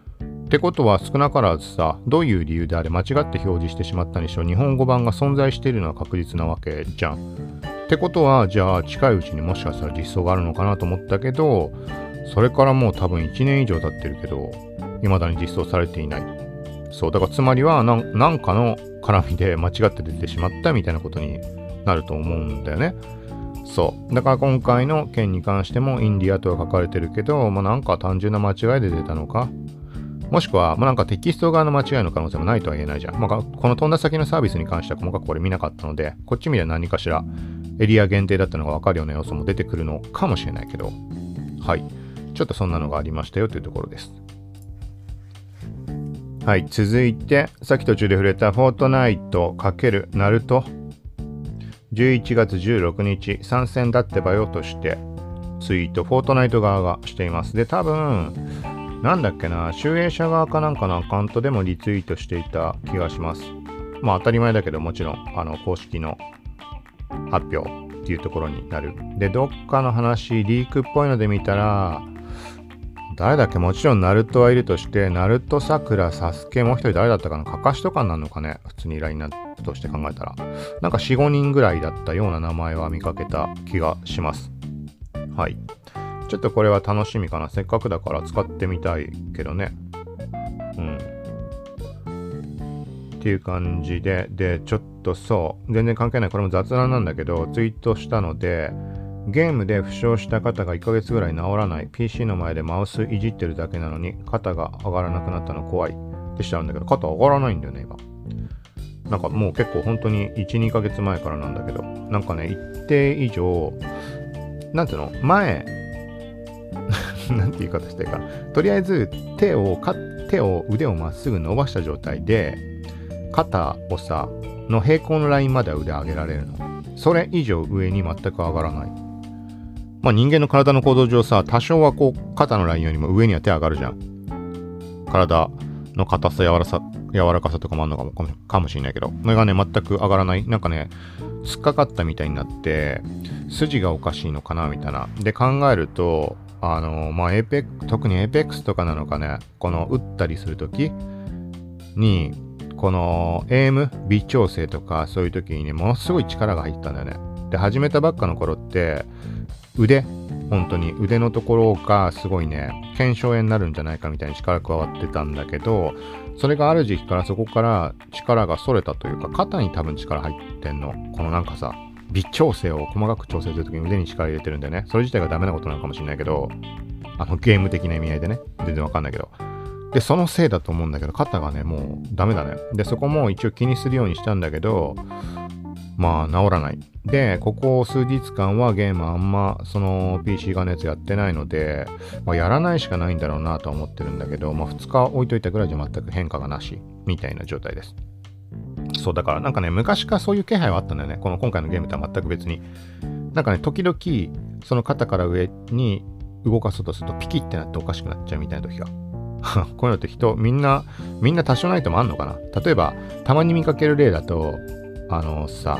ってことは少なからずさ、どういう理由であれ間違って表示してしまったにしろ日本語版が存在しているのは確実なわけじゃん。ってことは、じゃあ近いうちにもしかしたら実装があるのかなと思ったけど、それからもう多分1年以上経ってるけど、未だに実装されていない。そう、だからつまりは何かの絡みで間違って出てしまったみたいなことになると思うんだよね。そう。だから今回の件に関してもインディアとは書かれてるけど、まあ、なんか単純な間違いで出たのか。もしくは、まあ、なんかテキスト側の間違いの可能性もないとは言えないじゃん。まあ、この飛んだ先のサービスに関しては細かくこれ見なかったので、こっち見れば何かしらエリア限定だったのがわかるような要素も出てくるのかもしれないけど、はい。ちょっとそんなのがありましたよというところです。はい、続いて、さっき途中で触れたフォートナイト×ナルト11月16日参戦だってばよとしてツイート、フォートナイト側がしています。で、多分、なんだっけな、集英社側かなんかのアカウントでもリツイートしていた気がします。まあ当たり前だけど、もちろん、あの、公式の発表っていうところになる。で、どっかの話、リークっぽいので見たら、誰だっけ？もちろんナルトはいるとして、ナルト、サクラ、サスケ、もう一人誰だったかな？かかしとかになるのかね？普通にラインナップとして考えたら。なんか4、5人ぐらいだったような名前は見かけた気がします。はい。ちょっとこれは楽しみかな。せっかくだから使ってみたいけどね。うん。っていう感じで、で、ちょっとそう、全然関係ない。これも雑談なんだけど、ツイートしたので、ゲームで負傷した肩が1ヶ月ぐらい治らない PC の前でマウスいじってるだけなのに肩が上がらなくなったの怖いってしちゃうんだけど肩上がらないんだよね今なんかもう結構本当に12ヶ月前からなんだけどなんかね一定以上なんていうの？前 なんて言い方してるかとりあえず手を手を腕をまっすぐ伸ばした状態で肩をさの平行のラインまでは腕上げられるのそれ以上上に全く上がらないまあ、人間の体の構造上さ、多少はこう、肩のラインよりも上には手上がるじゃん。体の硬さ、柔らさ、柔らかさとかもあるのかもかもしれないけど、それがね、全く上がらない。なんかね、突っかかったみたいになって、筋がおかしいのかな、みたいな。で、考えると、あの、まあ、エペ特にエペックスとかなのかね、この打ったりするときに、このエイム、微調整とかそういう時に、ものすごい力が入ったんだよね。で、始めたばっかの頃って、腕本当に腕のところがすごいね腱鞘炎になるんじゃないかみたいに力加わってたんだけどそれがある時期からそこから力がそれたというか肩に多分力入ってんのこのなんかさ微調整を細かく調整するときに腕に力入れてるんだよね。それ自体がダメなことなのかもしれないけどあのゲーム的な意味合いでね。全然わかんないけど。でそのせいだと思うんだけど肩がねもうダメだね。でそこも一応気にするようにしたんだけどまあ治らない。で、ここ数日間はゲームあんまその PC が熱やってないので、まあ、やらないしかないんだろうなとは思ってるんだけど、まあ、2日置いといたぐらいじゃ全く変化がなしみたいな状態です。そう、だからなんかね、昔からそういう気配はあったんだよね。この今回のゲームとは全く別に。なんかね、時々その肩から上に動かそうとするとピキってなっておかしくなっちゃうみたいな時が。こういうのって人、みんな、みんな多少ないともあんのかな例えば、たまに見かける例だと、あのさ、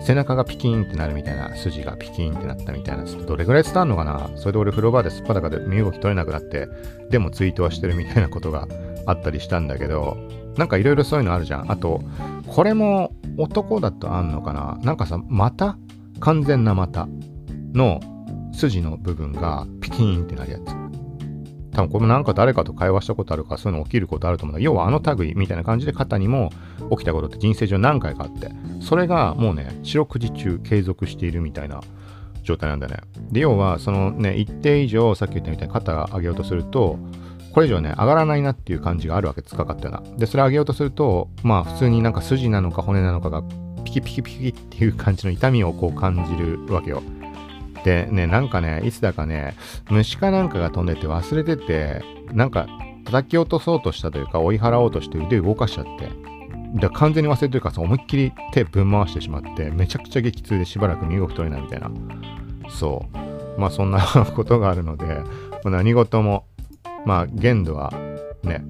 背中がピキーンってなるみたいな、筋がピキンってなったみたいな、どれぐらい伝わるのかなそれで俺風呂場ですっぱだかで身動き取れなくなって、でもツイートはしてるみたいなことがあったりしたんだけど、なんかいろいろそういうのあるじゃん。あと、これも男だとあんのかな？なんかさ、股？完全な股の筋の部分がピキーンってなるやつ。多分これもなんか誰かと会話したことあるかそういうの起きることあると思うんだ。要はあの類みたいな感じで肩にも起きたことって人生上何回かあって。それがもうね四六時中継続しているみたいな状態なんだね。で要はそのね一定以上さっき言ったみたいに肩上げようとするとこれ以上ね上がらないなっていう感じがあるわけつかかったよなでそれ上げようとするとまあ普通になんか筋なのか骨なのかがピキピキピキっていう感じの痛みをこう感じるわけよでね、なんかね、いつだかね、虫かなんかが飛んでて忘れてて、なんか叩き落とそうとしたというか、追い払おうとして腕動かしちゃって、で完全に忘れてるからさ、思いっきり手ぶん回してしまって、めちゃくちゃ激痛でしばらく身動き取れないみたいな。そう。まあそんなことがあるので、何事も、まあ限度はね、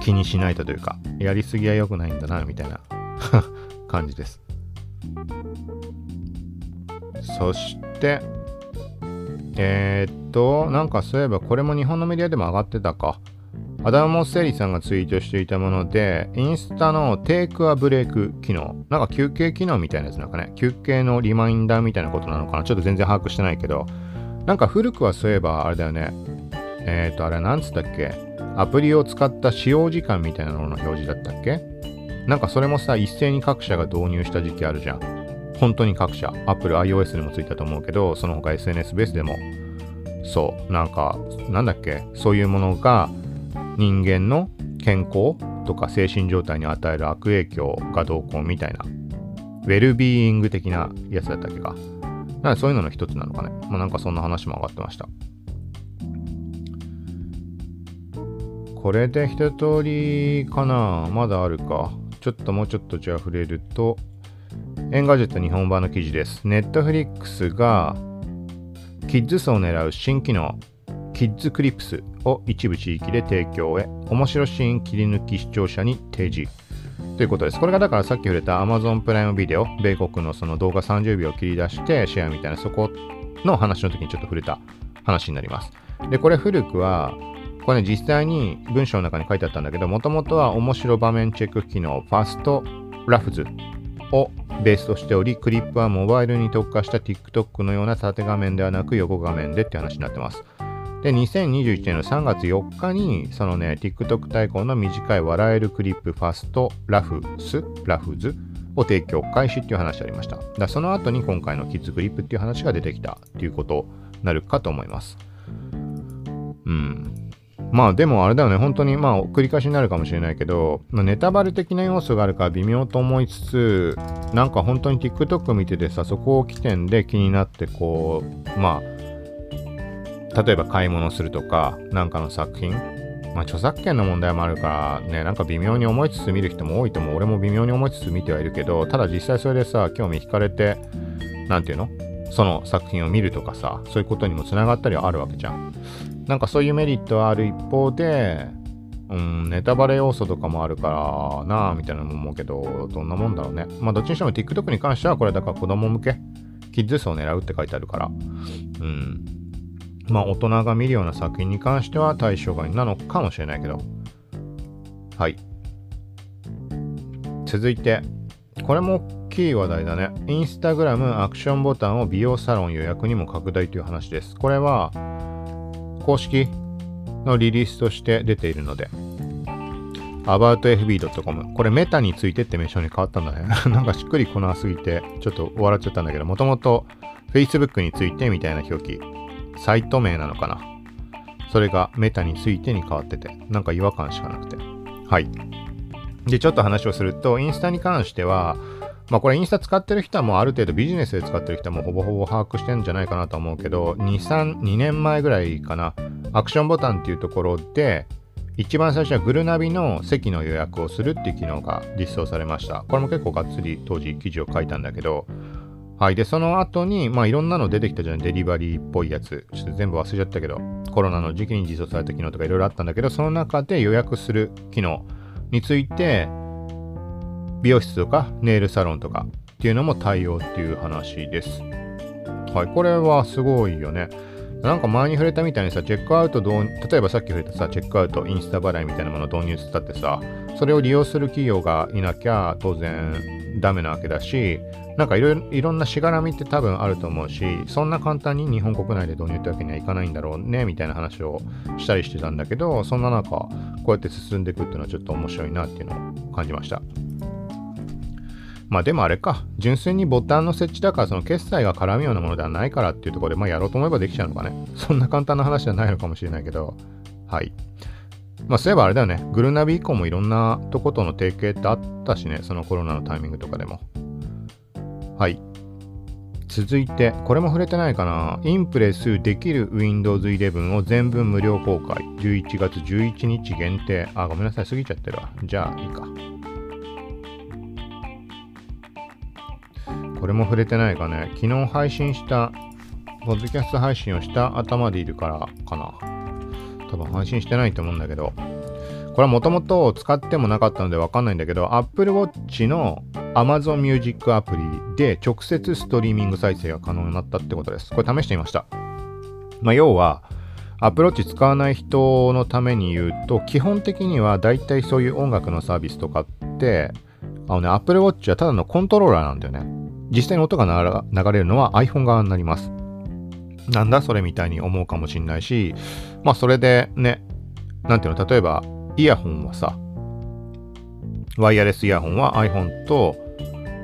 気にしないとというか、やりすぎは良くないんだな、みたいな 感じです。そして、えー、っと、なんかそういえばこれも日本のメディアでも上がってたか。アダム・モッセリさんがツイートしていたもので、インスタのテイクアブレイク機能、なんか休憩機能みたいなやつなんかね、休憩のリマインダーみたいなことなのかな。ちょっと全然把握してないけど、なんか古くはそういえばあれだよね、えっ、ー、と、あれなんつったっけ？アプリを使った使用時間みたいなのの表示だったっけ？なんかそれもさ、一斉に各社が導入した時期あるじゃん。本当に各社、Apple iOS にもついたと思うけど、その他 SNS ベースでも、そう、なんか、なんだっけ、そういうものが人間の健康とか精神状態に与える悪影響がどうこうみたいな、ウェルビーイング的なやつだったっけか。なんかそういうのの一つなのかね。まあ、なんかそんな話も上がってました。これで一通りかなまだあるか。ちょっともうちょっとじゃあ触れると、エンガジェット日本版の記事です。ネットフリックスがキッズ層を狙う新機能、キッズクリップスを一部地域で提供へ、面白シーン切り抜き視聴者に提示。ということです。これがだからさっき触れた Amazon プライムビデオ、米国のその動画30秒切り出してシェアみたいなそこの話の時にちょっと触れた話になります。で、これ古くは、これね、実際に文章の中に書いてあったんだけど、もともとは面白場面チェック機能、ファストラフズをベースとしており、クリップはモバイルに特化した TikTok のような縦画面ではなく横画面でって話になってます。で、2021年の3月4日に、そのね、TikTok 対抗の短い笑えるクリップファストラフス、ラフズを提供開始っていう話ありました。だその後に今回のキッズグリップっていう話が出てきたっていうことになるかと思います。うん。まあでもあれだよね、本当にまあ繰り返しになるかもしれないけど、まあ、ネタバレ的な要素があるから微妙と思いつつ、なんか本当に TikTok 見ててさ、そこを起点で気になってこう、まあ、例えば買い物するとか、なんかの作品、まあ著作権の問題もあるからね、なんか微妙に思いつつ見る人も多いと思う。俺も微妙に思いつつ見てはいるけど、ただ実際それでさ、興味惹かれて、なんていうの？その作品を見るとかさ、そういうことにもつながったりはあるわけじゃん。なんかそういうメリットはある一方で、うん、ネタバレ要素とかもあるからなぁ、みたいなのも思うけど、どんなもんだろうね。まあどっちにしても TikTok に関してはこれだから子供向け、キッズ層を狙うって書いてあるから、うん。まあ大人が見るような作品に関しては対象外なのかもしれないけど。はい。続いて、これも大きい話題だね。インスタグラムアクションボタンを美容サロン予約にも拡大という話です。これは、公式のリリースとして出ているので、aboutfb.com。これメタについてって名称に変わったんだね。なんかしっくりこなすぎて、ちょっと笑っちゃったんだけど、もともと Facebook についてみたいな表記、サイト名なのかな。それがメタについてに変わってて、なんか違和感しかなくて。はい。で、ちょっと話をすると、インスタに関しては、まあこれインスタ使ってる人はもうある程度ビジネスで使ってる人はもうほぼほぼ把握してるんじゃないかなと思うけど、2、3、2年前ぐらいかな、アクションボタンっていうところで、一番最初はグルナビの席の予約をするっていう機能が実装されました。これも結構がっつり当時記事を書いたんだけど、はい。で、その後に、まあいろんなの出てきたじゃん。デリバリーっぽいやつ。ちょっと全部忘れちゃったけど、コロナの時期に実装された機能とかいろいろあったんだけど、その中で予約する機能について、美容室とかネイルサロンとかっていうのも対応っていう話です。はい、これはすごいよね。なんか前に触れたみたいにさ、チェックアウト例えばさっき触れたさ、チェックアウト、インスタ払いみたいなものを導入したってさ、それを利用する企業がいなきゃ当然ダメなわけだし、なんかいろいろんなしがらみって多分あると思うし、そんな簡単に日本国内で導入ってわけにはいかないんだろうね、みたいな話をしたりしてたんだけど、そんな中、こうやって進んでいくっていうのはちょっと面白いなっていうのを感じました。まあでもあれか、純粋にボタンの設置だからその決済が絡むようなものではないからっていうところで、まあやろうと思えばできちゃうのかね。そんな簡単な話じゃないのかもしれないけど、はい。まあそういえばあれだよね、グルナビ以降もいろんなとことの提携ってあったしね、そのコロナのタイミングとかでも。はい。続いて、これも触れてないかな。インプレスできる Windows 11を全文無料公開。11月11日限定。あ、ごめんなさい。過ぎちゃってるわ。じゃあいいか。これも触れてないかね。昨日配信した、ポッドキャスト配信をした頭でいるからかな。多分配信してないと思うんだけど。これはもともと使ってもなかったのでわかんないんだけど、Apple Watch の Amazon Music アプリで直接ストリーミング再生が可能になったってことです。これ試してみました。まあ、要は、Apple Watch 使わない人のために言うと、基本的にはだいたいそういう音楽のサービスとかって、あのね、Apple Watch はただのコントローラーなんだよね。実際に音が流れるのは iPhone 側になります。なんだそれみたいに思うかもしんないし、まあそれでね、なんていうの、例えばイヤホンはさ、ワイヤレスイヤホンは iPhone と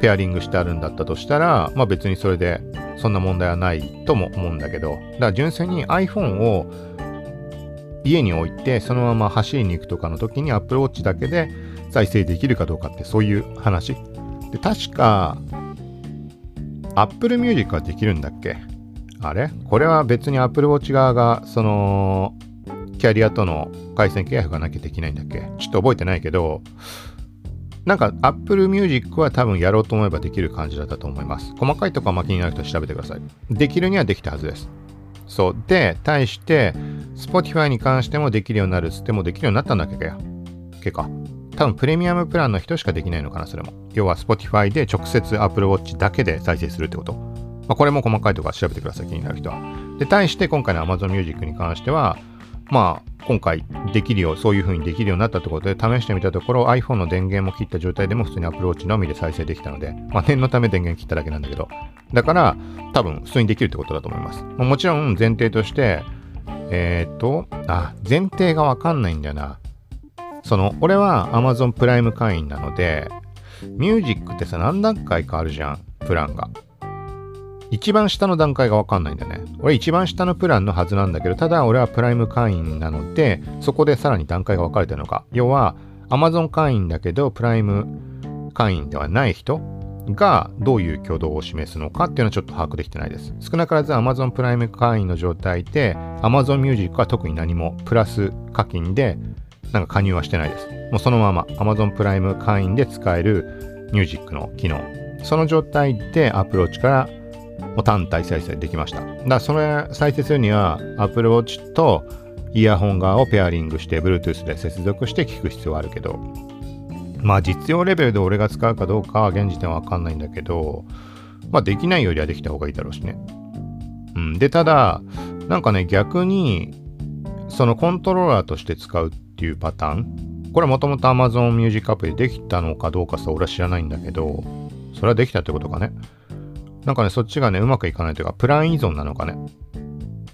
ペアリングしてあるんだったとしたら、まあ別にそれでそんな問題はないとも思うんだけど、だから純粋に iPhone を家に置いてそのまま走りに行くとかの時に Apple Watch だけで再生できるかどうかってそういう話。で、確か Apple Music はできるんだっけ？あれ？これは別に Apple Watch 側が、その、キャリアとの回線契約がなきゃできないんだっけ？ちょっと覚えてないけど、なんか Apple Music は多分やろうと思えばできる感じだったと思います。細かいとこは気になる人は調べてください。できるにはできたはずです。そう。で、対して、Spotify に関してもできるようになるっつってもできるようになったんだっけ？かけか。多分プレミアムプランの人しかできないのかな、それも。要は Spotify で直接 Apple Watch だけで再生するってこと。まあ、これも細かいところ調べてください、気になる人は。で、対して今回の Amazon Music に関しては、まあ、今回できるよう、そういう風にできるようになったということで試してみたところ iPhone の電源も切った状態でも普通に Apple Watch のみで再生できたので、まあ念のため電源切っただけなんだけど、だから多分普通にできるってことだと思います。もちろん前提として、えっ、と、あ、前提がわかんないんだよな。その、俺は Amazon プライム会員なので、ミュージックってさ、何段階かあるじゃん、プランが。一番下の段階がわかんないんだね。俺一番下のプランのはずなんだけど、ただ俺はプライム会員なので、そこでさらに段階が分かれてるのか。要は、Amazon 会員だけど、プライム会員ではない人がどういう挙動を示すのかっていうのはちょっと把握できてないです。少なからず Amazon プライム会員の状態で Amazon Music は特に何もプラス課金でなんか加入はしてないです。もうそのまま Amazon プライム会員で使える Music の機能。その状態でアプローチからもう単体再生できました。だからそれ再生するには Apple Watch とイヤホン側をペアリングして Bluetooth で接続して聞く必要はあるけど、まあ実用レベルで俺が使うかどうかは現時点はわかんないんだけど、まあできないよりはできた方がいいだろうしね。うん。で、ただ、なんかね、逆に、そのコントローラーとして使うていうパターン、これはもともと Amazon Music アプリできたのかどうかさ、俺は知らないんだけど、それはできたってことかね。なんかね、そっちがね、うまくいかないというか、プラン依存なのかね。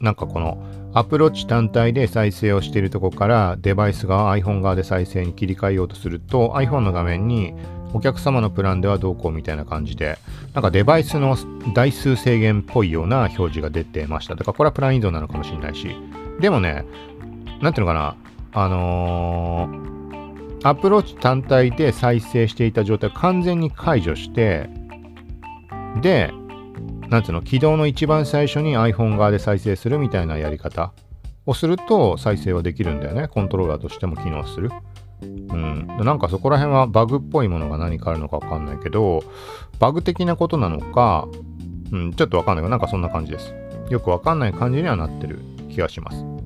なんかこの、アプローチ単体で再生をしているとこからデバイス側、iPhone 側で再生に切り替えようとすると iPhone の画面にお客様のプランではどうこうみたいな感じでなんかデバイスの台数制限っぽいような表示が出てましただからこれはプラン依存なのかもしれないしでもねなんていうのかなあのー、アプローチ単体で再生していた状態を完全に解除してで、なんつうの、起動の一番最初に iPhone 側で再生するみたいなやり方をすると再生はできるんだよね。コントローラーとしても機能する。うん。なんかそこら辺はバグっぽいものが何かあるのかわかんないけど、バグ的なことなのか、うん、ちょっとわかんないけど、なんかそんな感じです。よくわかんない感じにはなってる気がします。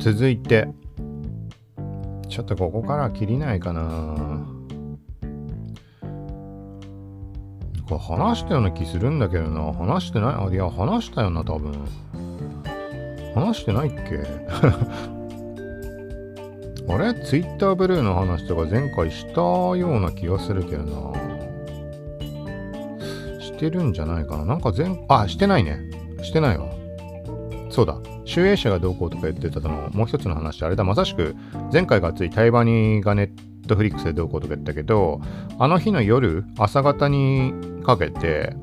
続いて、ちょっとここから切りないかなか話したような気するんだけどな。話してない？あ、いや、話したよな、多分。話してないっけ？あれ？ツイッターブルーの話とか前回したような気がするけどな。してるんじゃないかな。なんか前、あ、してないね。してないわ。そうだ。集英社がどうこうとか言ってたの、もう一つの話、あれだ、まさしく、前回がつい対話にがネットフリックスでどうこうとか言ったけど、あの日の夜、朝方にかけて、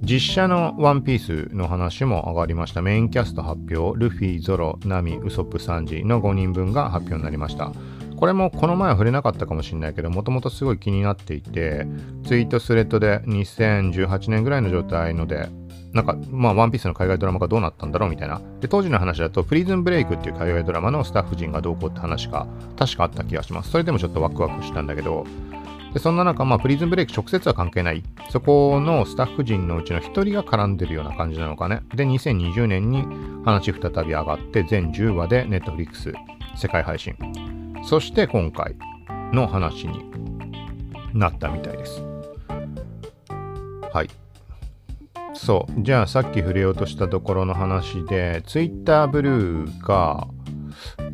実写のワンピースの話も上がりました。メインキャスト発表、ルフィ、ゾロ、ナミ、ウソップ、サンジの5人分が発表になりました。これもこの前は触れなかったかもしれないけど、もともとすごい気になっていて、ツイートスレッドで2018年ぐらいの状態ので、なんか、まあ、ワンピースの海外ドラマがどうなったんだろうみたいな。で、当時の話だと、プリズンブレイクっていう海外ドラマのスタッフ陣がどうこうって話が確かあった気がします。それでもちょっとワクワクしたんだけど、でそんな中、まあ、プリズンブレイク直接は関係ない。そこのスタッフ陣のうちの1人が絡んでるような感じなのかね。で、2020年に話再び上がって、全10話で Netflix 世界配信。そして今回の話になったみたいです。はい。そう。じゃあさっき触れようとしたところの話で、Twitter ブルーが、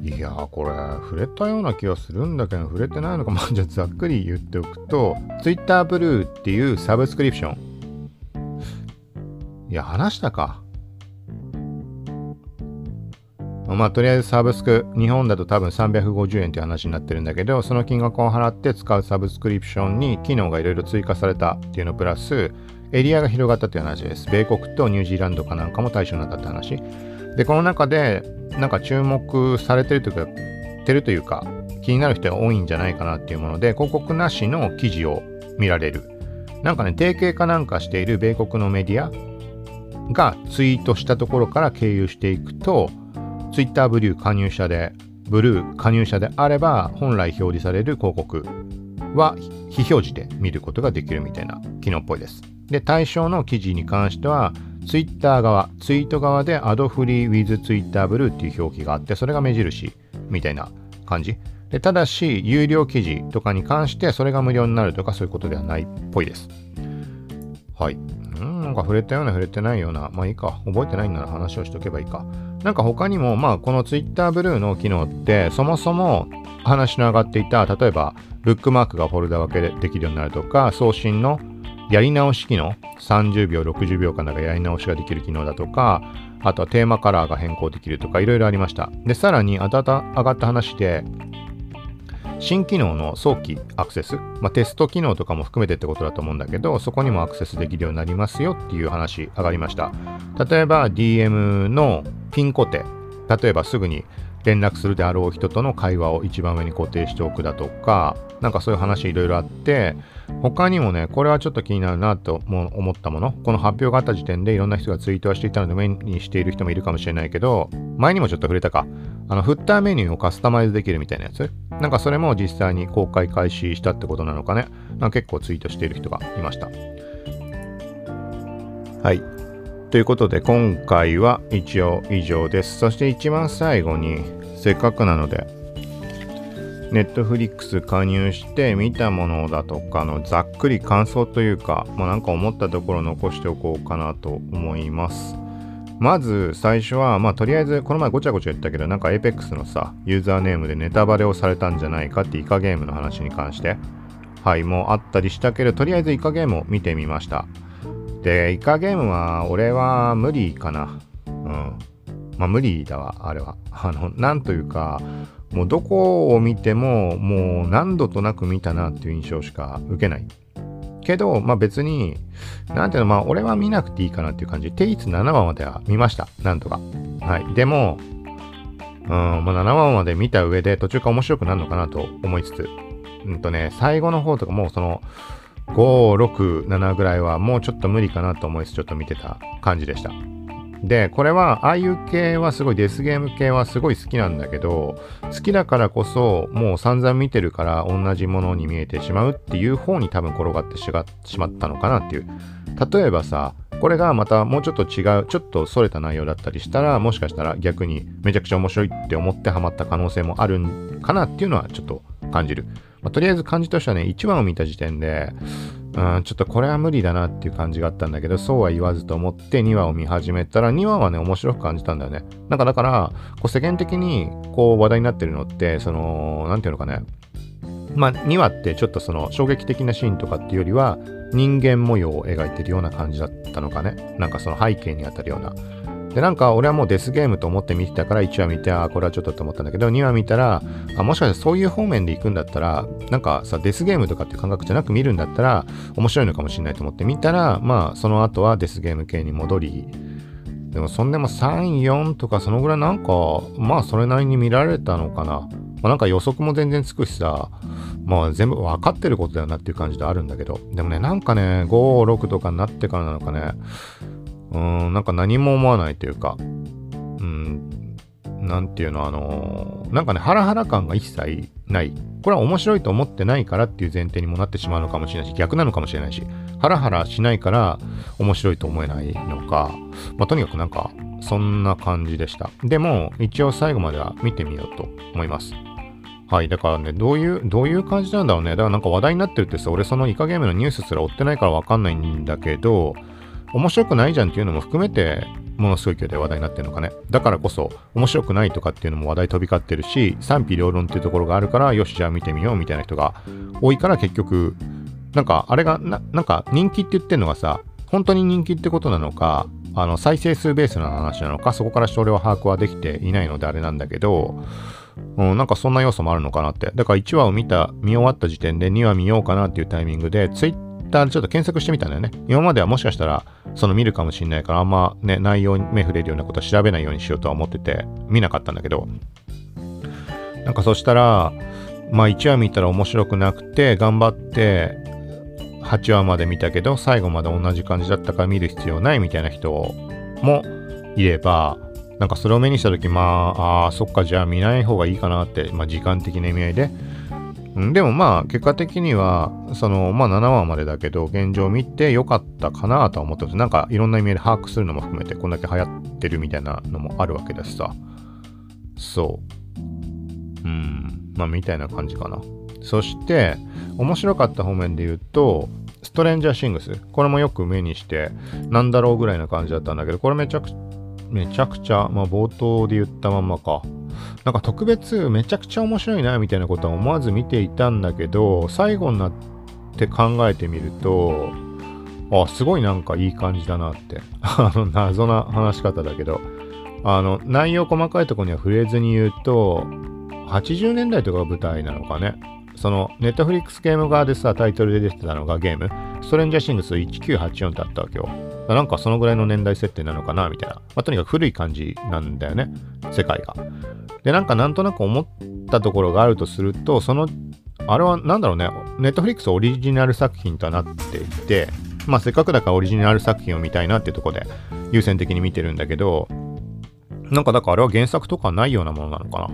いやこれ触れたような気がするんだけど触れてないのか。まあじゃあざっくり言っておくと Twitter ブルーっていうサブスクリプション。いや話したか。まあとりあえずサブスク日本だと多分350円って話になってるんだけどその金額を払って使うサブスクリプションに機能がいろいろ追加されたっていうのプラスエリアが広がったっていう話です米国とニュージーランドかなんかも対象になったって話でこの中でなんか注目されてるというか、てるというか、気になる人が多いんじゃないかなっていうもので、広告なしの記事を見られる。なんかね、提携かなんかしている米国のメディアがツイートしたところから経由していくと、Twitter ブルー加入者で、ブルー加入者であれば、本来表示される広告は非表示で見ることができるみたいな機能っぽいです。で、対象の記事に関しては、ツイッター側、ツイート側でアドフリー with Twitter Blue っていう表記があって、それが目印みたいな感じ。でただし、有料記事とかに関してそれが無料になるとかそういうことではないっぽいです。はい。うん、なんか触れたような触れてないような、まあいいか、覚えてないんなら話をしとけばいいか。なんか他にも、まあこの Twitter ブルーの機能って、そもそも話の上がっていた、例えば、ブックマークがフォルダ分けできるようになるとか、送信のやり直し機能、30秒、60秒間だやり直しができる機能だとか、あとはテーマカラーが変更できるとか、いろいろありました。で、さらに、あたた上がった話で、新機能の早期アクセス、まあ、テスト機能とかも含めてってことだと思うんだけど、そこにもアクセスできるようになりますよっていう話上がりました。例えば DM のピン固定、例えばすぐに連絡するであろう人との会話を一番上に固定しておくだとか、なんかそういう話いろいろあって、他にもね、これはちょっと気になるなと思ったもの、この発表があった時点でいろんな人がツイートはしていたので目にしている人もいるかもしれないけど、前にもちょっと触れたか、あの、フッターメニューをカスタマイズできるみたいなやつ。なんかそれも実際に公開開始したってことなのかね。なんか結構ツイートしている人がいました。はい。ということで今回は一応以上です。そして一番最後にせっかくなのでネットフリックス加入して見たものだとかのざっくり感想というか、まあ、なんか思ったところ残しておこうかなと思います。まず最初は、まあとりあえずこの前ごちゃごちゃ言ったけど、なんか APEX のさ、ユーザーネームでネタバレをされたんじゃないかってイカゲームの話に関して、はい、もうあったりしたけど、とりあえずイカゲームを見てみました。で、イカゲームは、俺は無理かな。うん。まあ無理だわ、あれは。あの、なんというか、もうどこを見ても、もう何度となく見たなっていう印象しか受けない。けど、まあ別に、なんていうの、まあ俺は見なくていいかなっていう感じ。定一7話までは見ました。なんとか。はい。でも、うん、まあ7話まで見た上で途中から面白くなるのかなと思いつつ、うんとね、最後の方とかもうその、5、6、7ぐらいはもうちょっと無理かなと思いつつちょっと見てた感じでした。で、これは、ああいう系はすごい、デスゲーム系はすごい好きなんだけど、好きだからこそ、もう散々見てるから同じものに見えてしまうっていう方に多分転がってしまったのかなっていう。例えばさ、これがまたもうちょっと違う、ちょっと逸れた内容だったりしたら、もしかしたら逆にめちゃくちゃ面白いって思ってハマった可能性もあるんかなっていうのはちょっと感じる。まあ、とりあえず感じとしてはね、1話を見た時点で、うん、ちょっとこれは無理だなっていう感じがあったんだけど、そうは言わずと思って2話を見始めたら、2話はね、面白く感じたんだよね。なんかだから、こう世間的にこう話題になってるのって、その、なんていうのかね。まあ、2話ってちょっとその衝撃的なシーンとかっていうよりは、人間模様を描いてるような感じだったのかね。なんかその背景にあたるような。で、なんか俺はもうデスゲームと思って見てたから1話見て、ああ、これはちょっとと思ったんだけど、2話見たら、あ、もしかしてそういう方面で行くんだったら、なんかさ、デスゲームとかって感覚じゃなく見るんだったら、面白いのかもしれないと思って見たら、まあ、その後はデスゲーム系に戻り、でもそんでも3、4とかそのぐらいなんか、まあそれなりに見られたのかな。まあなんか予測も全然つくしさ、まあ全部分かってることだよなっていう感じであるんだけど、でもね、なんかね、5、6とかになってからなのかね、うん、なんか何も思わないというか、うん、なんていうの、あのー、なんかね、ハラハラ感が一切ない。これは面白いと思ってないからっていう前提にもなってしまうのかもしれないし、逆なのかもしれないし、ハラハラしないから面白いと思えないのか、まあ、とにかくなんか、そんな感じでした。でも、一応最後までは見てみようと思います。はい。だからね、どういう、どういう感じなんだろうね。だからなんか話題になってるってさ、俺そのイカゲームのニュースすら追ってないからわかんないんだけど、面白くないじゃんっていうのも含めて、ものすごい勢いで話題になってるのかね。だからこそ、面白くないとかっていうのも話題飛び交ってるし、賛否両論っていうところがあるから、よし、じゃあ見てみようみたいな人が多いから結局、なんか、あれがな、なんか人気って言ってんのがさ、本当に人気ってことなのか、あの、再生数ベースの話なのか、そこからそれは把握はできていないのであれなんだけど、うん、なんかそんな要素もあるのかなって。だから1話を見た、見終わった時点で2話見ようかなっていうタイミングで、ツイッターでちょっと検索してみたんだよね。今まではもしかしたら、その見るかもしんないから、あんまね、内容に目触れるようなことは調べないようにしようとは思ってて、見なかったんだけど、なんかそしたら、まあ1話見たら面白くなくて、頑張って、8話まで見たけど、最後まで同じ感じだったから見る必要ないみたいな人もいれば、なんかそれを目にした時、まあ、ああ、そっか、じゃあ見ない方がいいかなって、まあ時間的な意味合いで、でもまあ結果的にはそのまあ7話までだけど現状見てよかったかなとは思ってます。なんかいろんな意味で把握するのも含めてこんだけ流行ってるみたいなのもあるわけだしさ。そう。うん。まあみたいな感じかな。そして面白かった方面で言うとストレンジャーシングス。これもよく目にしてなんだろうぐらいな感じだったんだけどこれめちゃくめちゃくちゃまあ冒頭で言ったまんまか。なんか特別めちゃくちゃ面白いなみたいなことは思わず見ていたんだけど最後になって考えてみるとあすごいなんかいい感じだなって。あの謎な話し方だけど。あの内容細かいとこには触れずに言うと80年代とかが舞台なのかね。そのネットフリックスゲーム側でさタイトルで出てたのがゲーム。ストレンジャーシングス1984ってあったわけよ。なんかそのぐらいの年代設定なのかなみたいな、まあ、とにかく古い感じなんだよね。世界が。でなんかなんとなく思ったところがあるとするとそのあれはなんだろうね。ネットフリックスオリジナル作品とはなっていてまあせっかくだからオリジナル作品を見たいなってとこで優先的に見てるんだけどなんかだからあれは原作とかないようなものなのかな。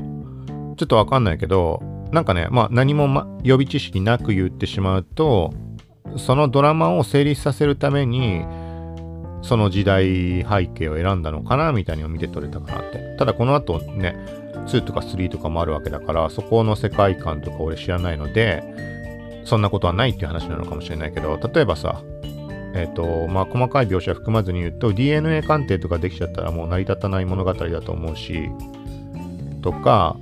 ちょっとわかんないけど、なんかね、まあ何も、ま、予備知識なく言ってしまうと、そのドラマを成立させるために、その時代背景を選んだのかなみたいに見て取れたかなって。ただこの後ね、2とか3とかもあるわけだから、そこの世界観とか俺知らないので、そんなことはないっていう話なのかもしれないけど、例えばさ、えっ、ー、と、まあ、細かい描写含まずに言うと、DNA 鑑定とかできちゃったらもう成り立たない物語だと思うし、とか、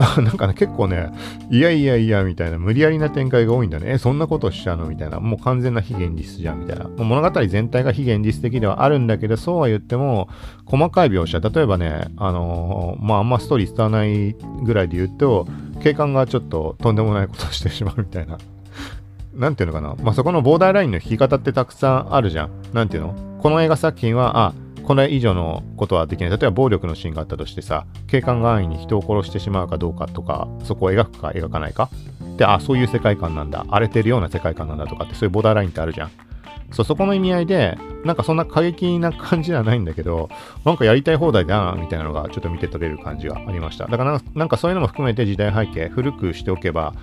なんかね、結構ね、いやいやいや、みたいな、無理やりな展開が多いんだね。え、そんなことしちゃうの？みたいな。もう完全な非現実じゃん、みたいな。もう物語全体が非現実的ではあるんだけど、そうは言っても、細かい描写、例えばね、あのー、まあ、あんまストーリー伝わないぐらいで言うと、警官がちょっととんでもないことをしてしまうみたいな。なんていうのかな。まあ、そこのボーダーラインの引き方ってたくさんあるじゃん。なんていうの？この映画作品は、あ、これ以上のことはできない。例えば暴力のシーンがあったとしてさ、警官が安易に人を殺してしまうかどうかとか、そこを描くか描かないか。で、あ、そういう世界観なんだ。荒れてるような世界観なんだとかって、そういうボーダーラインってあるじゃん。そう、そこの意味合いで、なんかそんな過激な感じではないんだけど、なんかやりたい放題だな、みたいなのがちょっと見て取れる感じがありました。だからなんかそういうのも含めて時代背景、古くしておけば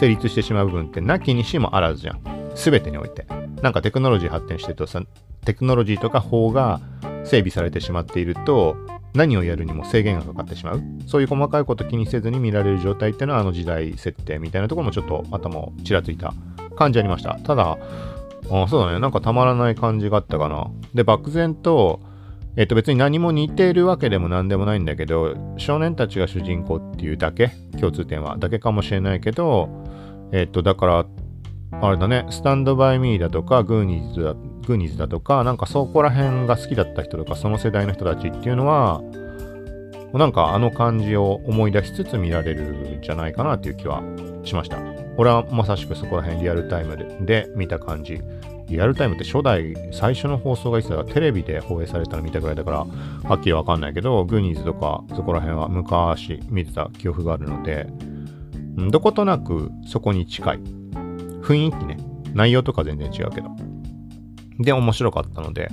成立してしまう部分ってなきにしもあらずじゃん。すべてにおいて。なんかテクノロジー発展してるとさ、テクノロジーとか法が整備されてしまっていると何をやるにも制限がかかってしまう。そういう細かいこと気にせずに見られる状態っていうのはあの時代設定みたいなところもちょっと頭ちらついた感じありました。ただあそうだね。なんかたまらない感じがあったかな。で漠然とえっと別に何も似ているわけでも何でもないんだけど少年たちが主人公っていうだけ？共通点は。だけかもしれないけどえっとだからあれだねスタンドバイミーだとかグーニーズだグーニーズだとか、なんかそこら辺が好きだった人とか、その世代の人たちっていうのは、なんかあの感じを思い出しつつ見られるんじゃないかなっていう気はしました。俺はまさしくそこら辺リアルタイムでで見た感じ。リアルタイムって初代、最初の放送がいつだかテレビで放映されたの見たぐらいだから、はっきりわかんないけど、グーニーズとかそこら辺は昔見てた記憶があるので、どことなくそこに近い。雰囲気ね。内容とか全然違うけど。で、面白かったので、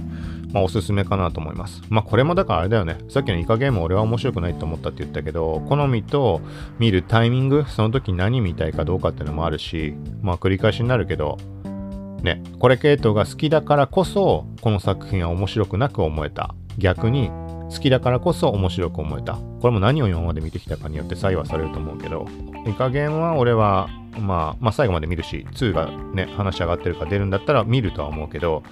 まあ、おすすめかなと思います。まあ、これもだからあれだよね。さっきのイカゲーム俺は面白くないと思ったって言ったけど、好みと見るタイミング、その時何見たいかどうかっていうのもあるし、まあ、繰り返しになるけど、ね、これ系統が好きだからこそ、この作品は面白くなく思えた。逆に、好きだからこそ面白く思えた。これも何を今まで見てきたかによって左右はされると思うけど、イカゲームは俺はまあ、まあ、最後まで見るし、2がね、話上がってるか出るんだったら見るとは思うけど、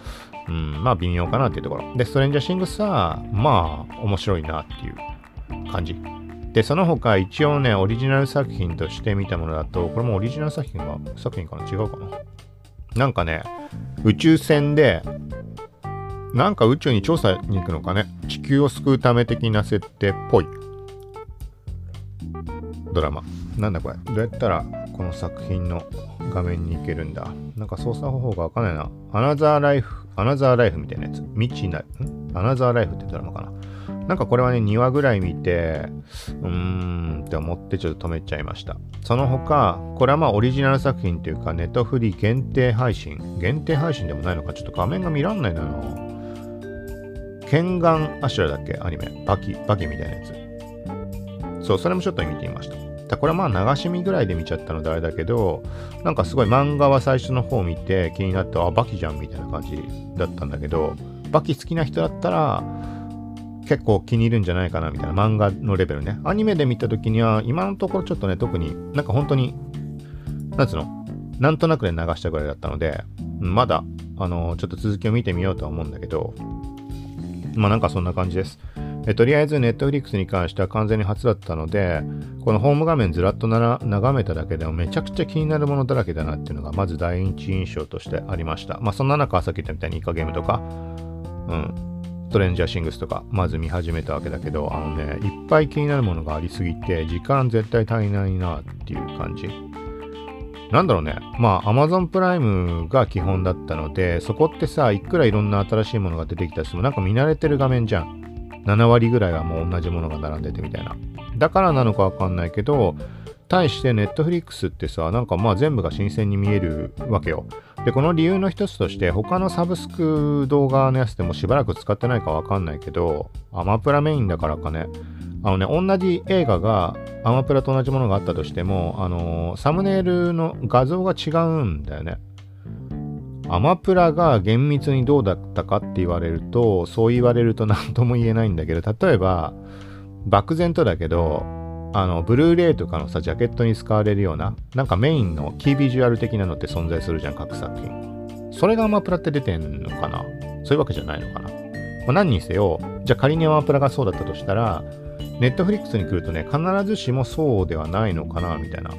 うん、まあ微妙かなっていうところ。で、ストレンジャーシングスは、まあ、面白いなっていう感じ。で、その他一応ね、オリジナル作品として見たものだと、これもオリジナル作品が、作品かな？違うかな？なんかね、宇宙船で、なんか宇宙に調査に行くのかね、地球を救うため的な設定っぽいドラマ。なんだこれ？どうやったらこの作品の画面に行けるんだ。なんか操作方法がわかんないな。アナザーライフ、アナザーライフみたいなやつ。未知な、ん？アナザーライフってドラマかな。なんかこれはね、2話ぐらい見て、うーんって思ってちょっと止めちゃいました。その他、これはまあオリジナル作品というか、ネットフリ限定配信。限定配信でもないのか、ちょっと画面が見らんないのよな。ケンガンアシュラだっけ？アニメ。バキ、バキみたいなやつ。そう、それもちょっと見てみました。これはまあ流し見ぐらいで見ちゃったのであれだけど、なんかすごい漫画は最初の方見て気になって、あ、バキじゃんみたいな感じだったんだけど、バキ好きな人だったら結構気に入るんじゃないかなみたいな漫画のレベルね。アニメで見た時には今のところちょっとね、特になんか本当になんつうのなんとなくで流したぐらいだったので、まだ、あのちょっと続きを見てみようとは思うんだけど、まあなんかそんな感じです。えとりあえず Netflix に関しては完全に初だったので、このホーム画面ずらっと眺めただけでもめちゃくちゃ気になるものだらけだなっていうのがまず第一印象としてありました。まあそんな中、さっき言ったみたいにイカゲームとか、うん、ストレンジャーシングスとか、まず見始めたわけだけど、あのね、いっぱい気になるものがありすぎて、時間絶対足りないなっていう感じ。なんだろうね。まあ、Amazon プライムが基本だったので、そこってさ、いくらいろんな新しいものが出てきたとしても、なんか見慣れてる画面じゃん。7割ぐらいはもう同じものが並んでてみたいな。だからなのかわかんないけど、対して Netflix ってさ、なんかまあ全部が新鮮に見えるわけよ。で、この理由の一つとして、他のサブスク動画のやつでもしばらく使ってないかわかんないけど、アマプラメインだからかね、あのね、同じ映画がアマプラと同じものがあったとしても、あのー、サムネイルの画像が違うんだよね。アマプラが厳密にどうだったかって言われると、そう言われると何とも言えないんだけど、例えば、漠然とだけど、あの、ブルーレイとかのさ、ジャケットに使われるような、なんかメインのキービジュアル的なのって存在するじゃん、各作品。それがアマプラって出てんのかな？そういうわけじゃないのかな、まあ、何にせよ、じゃあ仮にアマプラがそうだったとしたら、ネットフリックスに来るとね、必ずしもそうではないのかな、みたいな。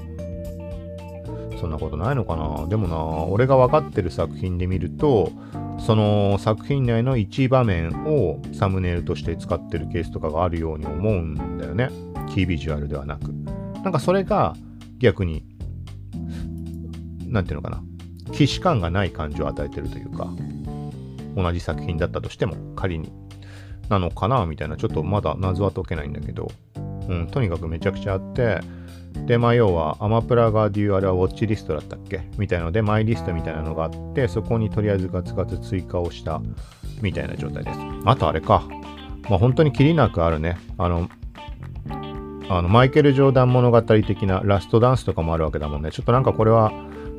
そんなことないのかなでもな、俺が分かってる作品で見ると、その作品内の一場面をサムネイルとして使ってるケースとかがあるように思うんだよね。キービジュアルではなく。なんかそれが逆に、なんていうのかな。既視感がない感じを与えてるというか、同じ作品だったとしても仮になのかなみたいな、ちょっとまだ謎は解けないんだけど、うん、とにかくめちゃくちゃあって、で、まあ、要は、アマプラがデュアルはウォッチリストだったっけ？みたいので、マイリストみたいなのがあって、そこにとりあえずガツガツ追加をしたみたいな状態です。あとあれか。まあ、本当にきりなくあるね。あの、あのマイケル・ジョーダン物語的なラストダンスとかもあるわけだもんね。ちょっとなんかこれは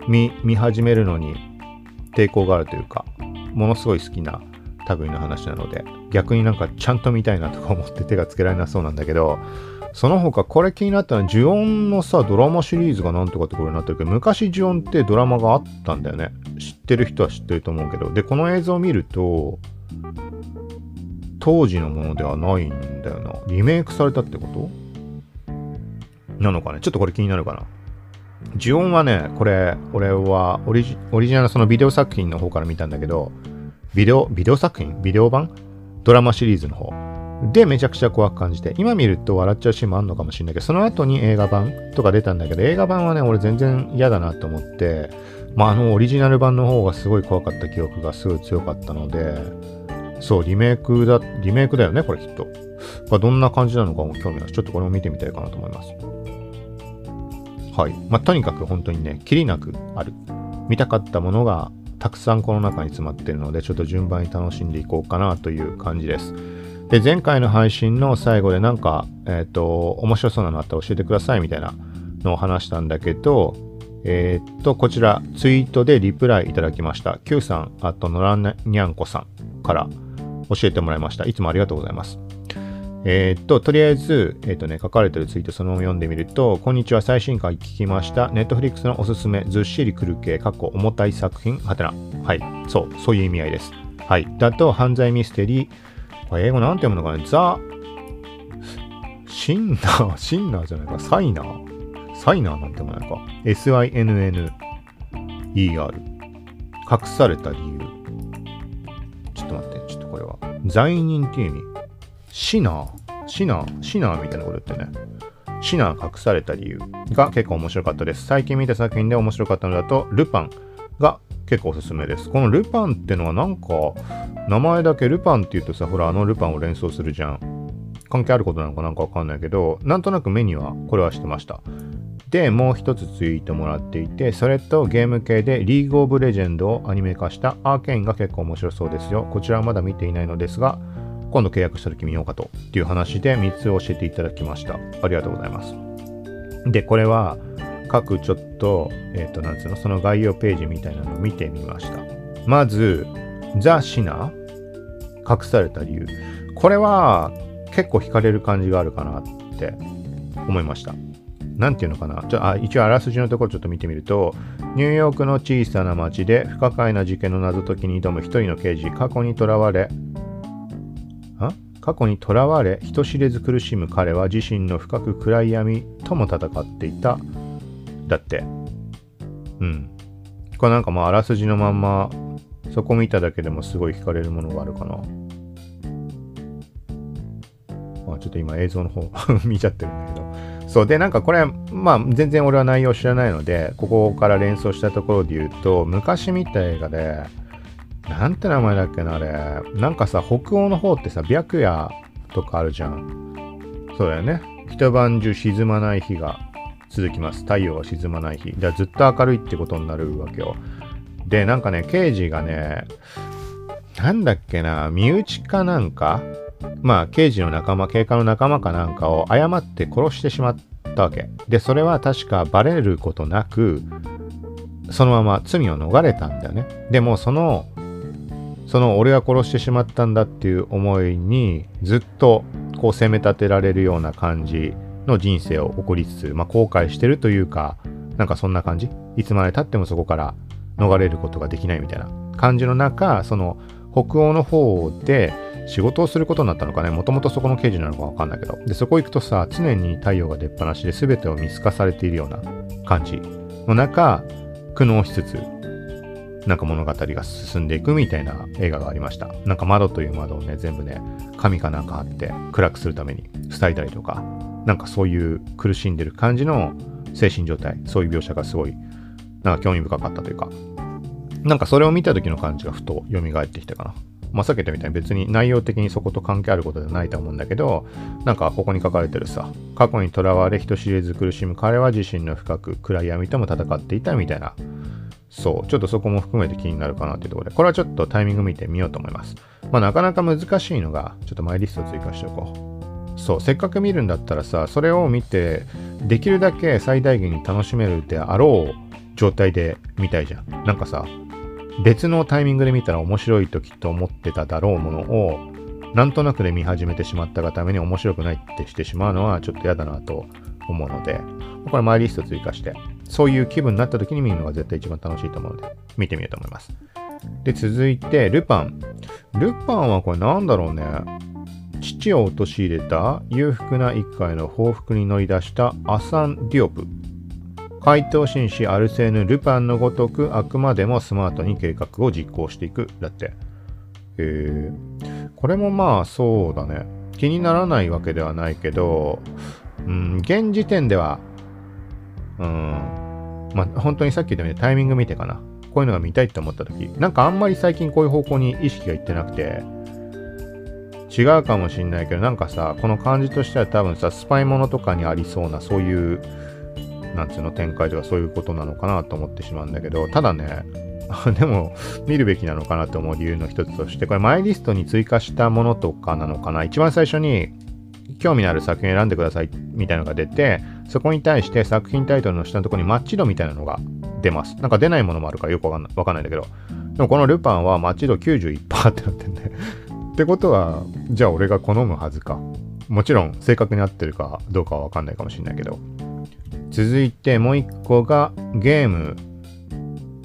見見始めるのに抵抗があるというか、ものすごい好きな類の話なので、逆になんかちゃんと見たいなとか思って手がつけられなそうなんだけど、その他これ気になったのは、ジュオンのさ、ドラマシリーズがなんとかってことになってるけど、昔ジュオンってドラマがあったんだよね。知ってる人は知ってると思うけど。で、この映像を見ると、当時のものではないんだよな。リメイクされたってこと？なのかね？ちょっとこれ気になるかな。ジュオンはね、これ、俺はオリジオリジナルそのビデオ作品の方から見たんだけど、ビデオ、ビデオ作品？ビデオ版？ドラマシリーズの方。で、めちゃくちゃ怖く感じて、今見ると笑っちゃうシーンもあるのかもしれないけど、その後に映画版とか出たんだけど、映画版はね、俺全然嫌だなと思って、まあ、あのオリジナル版の方がすごい怖かった記憶がすごい強かったので、そう、リメイクだ、リメイクだよね、これきっと。まあ、どんな感じなのかも興味あるし、ちょっとこれも見てみたいかなと思います。はい。まあ、とにかく本当にね、きりなくある。見たかったものがたくさんこの中に詰まってるので、ちょっと順番に楽しんでいこうかなという感じです。で、前回の配信の最後でなんか、えっ、ー、と、面白そうなのあったら教えてくださいみたいなのを話したんだけど、えっ、と、こちら、ツイートでリプライいただきました。Q さん、あと、のらにゃんこさんから教えてもらいました。いつもありがとうございます。えっ、と、とりあえず、えっ、とね、書かれてるツイートそのまま読んでみると、こんにちは、最新回聞きました。ネットフリックスのおすすめ、ずっしりくる系、過去重たい作品、はてな。はい、そう、そういう意味合いです。はい。だと、犯罪ミステリー、これ英語なんて読むのかなザ・シンナー、シンナーじゃないか、サイナーサイナーなんて読まないか。SINNER。隠された理由。ちょっと待って、ちょっとこれは。罪人っていう意味。シナーシナーシナーみたいなこと言ってね。シナー隠された理由が結構面白かったです。最近見た作品で面白かったのだと、ルパンが結構おすすめです。このルパンってのはなんか、名前だけルパンって言うとさ、ほら、あのルパンを連想するじゃん。関係あることなのかなんかわかんないけど、なんとなく目にはこれはしてました。で、もう一つツイートもらっていて、それとゲーム系でリーグオブレジェンドをアニメ化したアーケインが結構面白そうですよ。こちらはまだ見ていないのですが、今度契約した時見ようかとっていう話で3つ教えていただきました。ありがとうございます。で、これは、各ちょっと、えっ、ー、と、なんつうの、その概要ページみたいなのを見てみました。まず、ザ・シナ隠された理由。これは結構惹かれる感じがあるかなって思いました。なんていうのかな？ちょあ一応あらすじのところちょっと見てみるとニューヨークの小さな町で不可解な事件の謎解きに挑む一人の刑事過去にとらわれあ？過去にとらわれ人知れず苦しむ彼は自身の深く暗い闇とも戦っていただって。うん。これなんかもうあらすじのまんまそこ見ただけでもすごい惹かれるものがあるかな。あちょっと今映像の方 見ちゃってるんだけど。そう。でなんかこれまあ全然俺は内容知らないのでここから連想したところで言うと昔見た映画でなんて名前だっけなあれ。なんかさ北欧の方ってさ白夜とかあるじゃん。そうだよね。一晩中沈まない日が続きます太陽が沈まない日でずっと明るいってことになるわけよでなんかね刑事がねなんだっけな身内かなんか？まあ、刑事の仲間、警官の仲間かなんかを誤って殺してしまったわけ。で、それは確かバレることなく、そのまま罪を逃れたんだよね。でも、その、その俺が殺してしまったんだっていう思いに、ずっとこう責め立てられるような感じの人生を送りつつ、まあ、後悔してるというか、なんかそんな感じ？いつまで経ってもそこから逃れることができないみたいな。感じの中、その北欧の方で、仕事をすることになったのかね、もともとそこの刑事なのかわかんないけど、で、そこ行くとさ、常に太陽が出っ放しで全てを見透かされているような感じの中、苦悩しつつ、なんか物語が進んでいくみたいな映画がありました。なんか窓という窓をね、全部ね、紙かなんかあって暗くするために塞いだりとか、なんかそういう苦しんでる感じの精神状態、そういう描写がすごい、なんか興味深かったというか、なんかそれを見た時の感じがふと蘇ってきたかな。まあ、さっき言ったみたいに別に内容的にそこと関係あることではないと思うんだけど、なんかここに書かれてるさ、過去にとらわれ人知れず苦しむ彼は自身の深く暗闇とも戦っていたみたいな、そう、ちょっとそこも含めて気になるかなっていうところで、これはちょっとタイミング見てみようと思います。まあなかなか難しいのが、ちょっとマイリスト追加しておこう。そう、せっかく見るんだったらさ、それを見て、できるだけ最大限に楽しめるであろう状態で見たいじゃん。なんかさ、別のタイミングで見たら面白いときと思ってただろうものを、なんとなくで見始めてしまったがために面白くないってしてしまうのはちょっと嫌だなと思うので、これマイリスト追加して、そういう気分になった時に見るのが絶対一番楽しいと思うので、見てみようと思います。で、続いて、ルパン。ルパンはこれなんだろうね。父を陥れた裕福な一家への報復に乗り出したアサン・ディオプ怪盗紳士アルセーヌ・ルパンのごとくあくまでもスマートに計画を実行していく。だって。え、これもまあそうだね。気にならないわけではないけど、うん、現時点では、うん、まあ本当にさっき言ったようにタイミング見てかな。こういうのが見たいって思った時、なんかあんまり最近こういう方向に意識がいってなくて、違うかもしんないけど、なんかさ、この感じとしては多分さ、スパイものとかにありそうな、そういうなんつうの展開ではそういうことなのかなと思ってしまうんだけど、ただね、でも見るべきなのかなと思う理由の一つとして、これマイリストに追加したものとかなのかな。一番最初に興味のある作品選んでくださいみたいなのが出て、そこに対して作品タイトルの下のところにマッチ度みたいなのが出ます。なんか出ないものもあるからよくわかんないわかんないんだけど。でもこのルパンはマッチ度91%ってなってんで ってことは、じゃあ俺が好むはずか。もちろん正確に合ってるかどうかはわかんないかもしれないけど。続いてもう一個がゲーム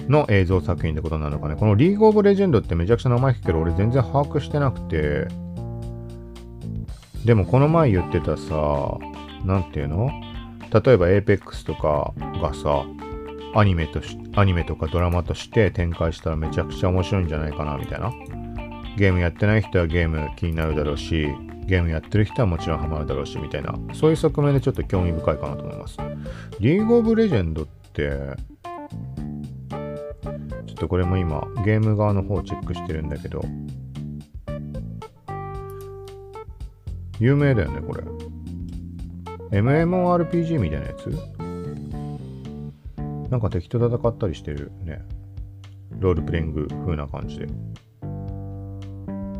の映像作品ってことなのかね。このリーグオブレジェンドってめちゃくちゃ名前聞くけど俺全然把握してなくて。でもこの前言ってたさ、なんていうの？例えば APEX とかがさ、アニメとし、アニメとかドラマとして展開したらめちゃくちゃ面白いんじゃないかなみたいな。ゲームやってない人はゲーム気になるだろうし、ゲームやってる人はもちろんハマるだろうし、みたいな、そういう側面でちょっと興味深いかなと思います。リーグオブレジェンドって、ちょっとこれも今、ゲーム側の方をチェックしてるんだけど、有名だよね、これ。MMORPG みたいなやつ？なんか敵と戦ったりしてるね。ロールプレイング風な感じで。う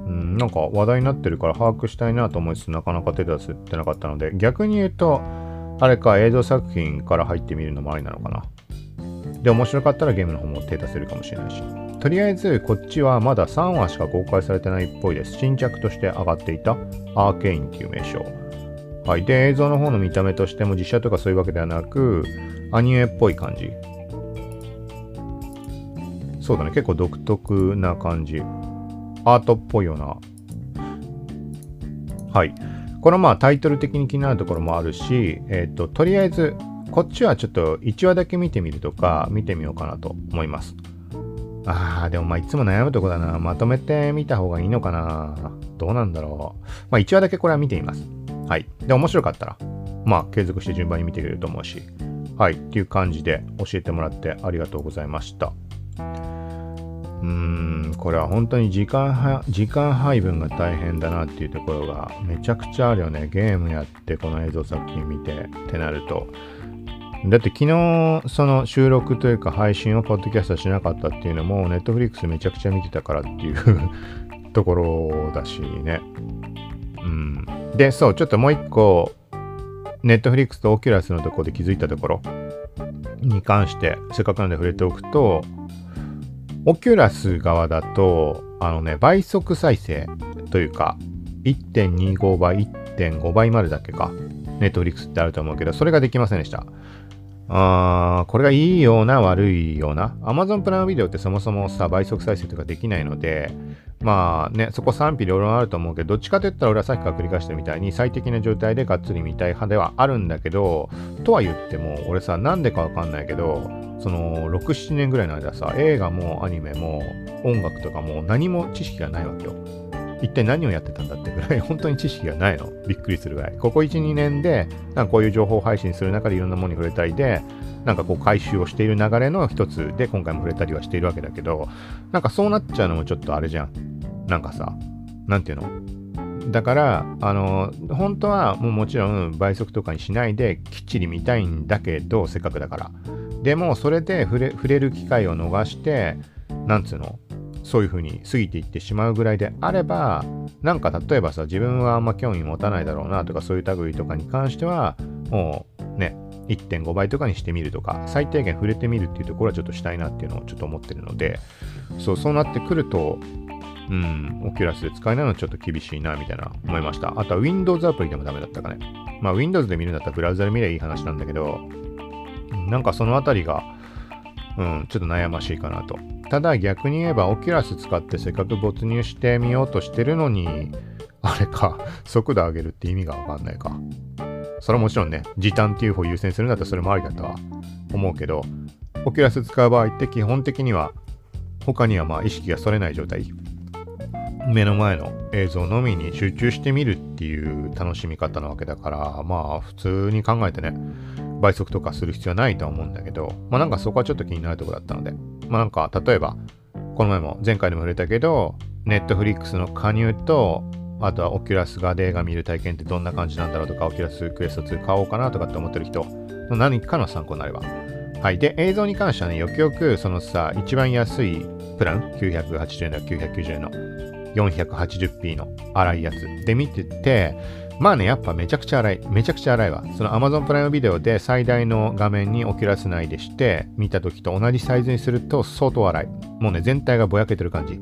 ん、なんか話題になってるから把握したいなと思いつつなかなか手出せてなかったので逆に言うとあれか映像作品から入ってみるのもありなのかなで面白かったらゲームの方も手出せるかもしれないしとりあえずこっちはまだ3話しか公開されてないっぽいです新着として上がっていたアーケインっていう名称はい。で、映像の方の見た目としても実写とかそういうわけではなく、アニメっぽい感じ。そうだね。結構独特な感じ。アートっぽいような。はい。これまあタイトル的に気になるところもあるし、えっ、ー、と、とりあえず、こっちはちょっと1話だけ見てみるとか、見てみようかなと思います。ああ、でもまあいつも悩むとこだな。まとめてみた方がいいのかな。どうなんだろう。まあ1話だけこれは見てみます。はい。で、面白かったら、まあ継続して順番に見てくれると思うし。はい。っていう感じで教えてもらってありがとうございました。うーん、これは本当に時間時間配分が大変だなっていうところがめちゃくちゃあるよね。ゲームやってこの映像作品見てってなると。だって昨日その収録というか配信をポッドキャストしなかったっていうのもネットフリックスめちゃくちゃ見てたからっていう ところだしね。うん。で、そう、ちょっともう一個ネットフリックスとオキュラスのところで気づいたところに関してせっかくなんで触れておくとオキュラス側だとあのね倍速再生というか1.25倍1.5倍までだけかネットフリックスってあると思うけどそれができませんでしたあーこれがいいような悪いような？Amazon プライムビデオってそもそもさ倍速再生とかできないのでまあねそこ賛否両論あると思うけどどっちかといったら俺はさっきから繰り返したみたいに最適な状態でがっつり見たい派ではあるんだけどとは言っても俺さなんでかわかんないけどその67年ぐらいの間さ映画もアニメも音楽とかも何も知識がないわけよ。一体何をやってたんだってぐらい 本当に知識がないの。びっくりするぐらい。ここ1、2年で、なんかこういう情報配信する中でいろんなものに触れたりで、なんかこう回収をしている流れの一つで今回も触れたりはしているわけだけど、なんかそうなっちゃうのもちょっとあれじゃん。なんかさ、なんていうの？だから、あの、本当はもうもちろん倍速とかにしないできっちり見たいんだけど、せっかくだから。でも、それで触れる機会を逃して、なんつうの？そういう風に過ぎていってしまうぐらいであれば、なんか例えばさ、自分はあんま興味持たないだろうなとか、そういう類とかに関しては、もうね、1.5倍とかにしてみるとか、最低限触れてみるっていうところはちょっとしたいなっていうのをちょっと思ってるので、そう、そうなってくると、うん、オキュラスで使えないのはちょっと厳しいな、みたいな思いました。あとは Windows アプリでもダメだったかね。まあ Windows で見るんだったらブラウザで見ればいい話なんだけど、なんかそのあたりが、うん、ちょっと悩ましいかなと。ただ逆に言えば、オキュラス使ってせっかく没入してみようとしてるのに、あれか、速度上げるって意味がわかんないか。それはもちろんね、時短っていう方を優先するんだったらそれもありだとは思うけど、オキュラス使う場合って基本的には、他にはまあ意識がそれない状態。目の前の映像のみに集中してみるっていう楽しみ方なわけだから、まあ普通に考えてね、倍速とかする必要はないとは思うんだけど、まあなんかそこはちょっと気になるところだったので、まあなんか例えば、この前も前回でも触れたけど、ネットフリックスの加入と、あとはオキュラスが映画見る体験ってどんな感じなんだろうとか、オキュラスクエスト2買おうかなとかって思ってる人の何かの参考になれば。はい。で、映像に関してはね、よくよくそのさ、一番安いプラン、980円だ990円の 480p の荒いやつで見てて、まあね、やっぱめちゃくちゃ荒い。めちゃくちゃ荒いわ。その Amazon プライムビデオで最大の画面にオキュラス内でして見た時と同じサイズにすると相当荒い。もうね、全体がぼやけてる感じ。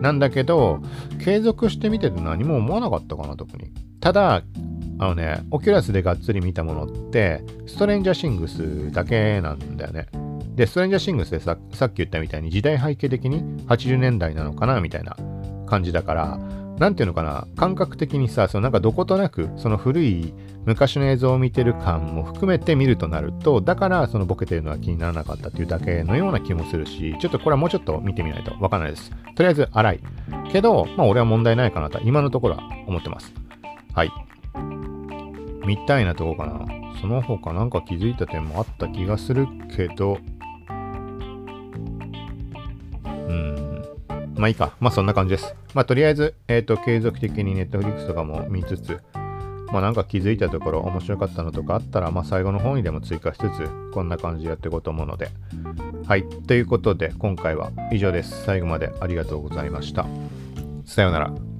なんだけど、継続して見てて何も思わなかったかな、特に。ただ、あのね、オキュラスでがっつり見たものって、ストレンジャーシングスだけなんだよね。で、ストレンジャーシングスでささっき言ったみたいに時代背景的に80年代なのかなみたいな感じだから、なんていうのかな、感覚的にさ、そのなんかどことなく、その古い昔の映像を見てる感も含めて見るとなると、だからそのボケてるのは気にならなかったっていうだけのような気もするし、ちょっとこれはもうちょっと見てみないとわかんないです。とりあえず荒い。けど、まあ俺は問題ないかなと今のところは思ってます。はい。見たいなとこかな。その他なんか気づいた点もあった気がするけど、うんまあいいか。まあそんな感じです。まあとりあえず、えっ、ー、と、継続的に Netflix とかも見つつ、まあなんか気づいたところ面白かったのとかあったら、まあ最後の方にでも追加しつつ、こんな感じでやっていこうと思うので。はい。ということで、今回は以上です。最後までありがとうございました。さようなら。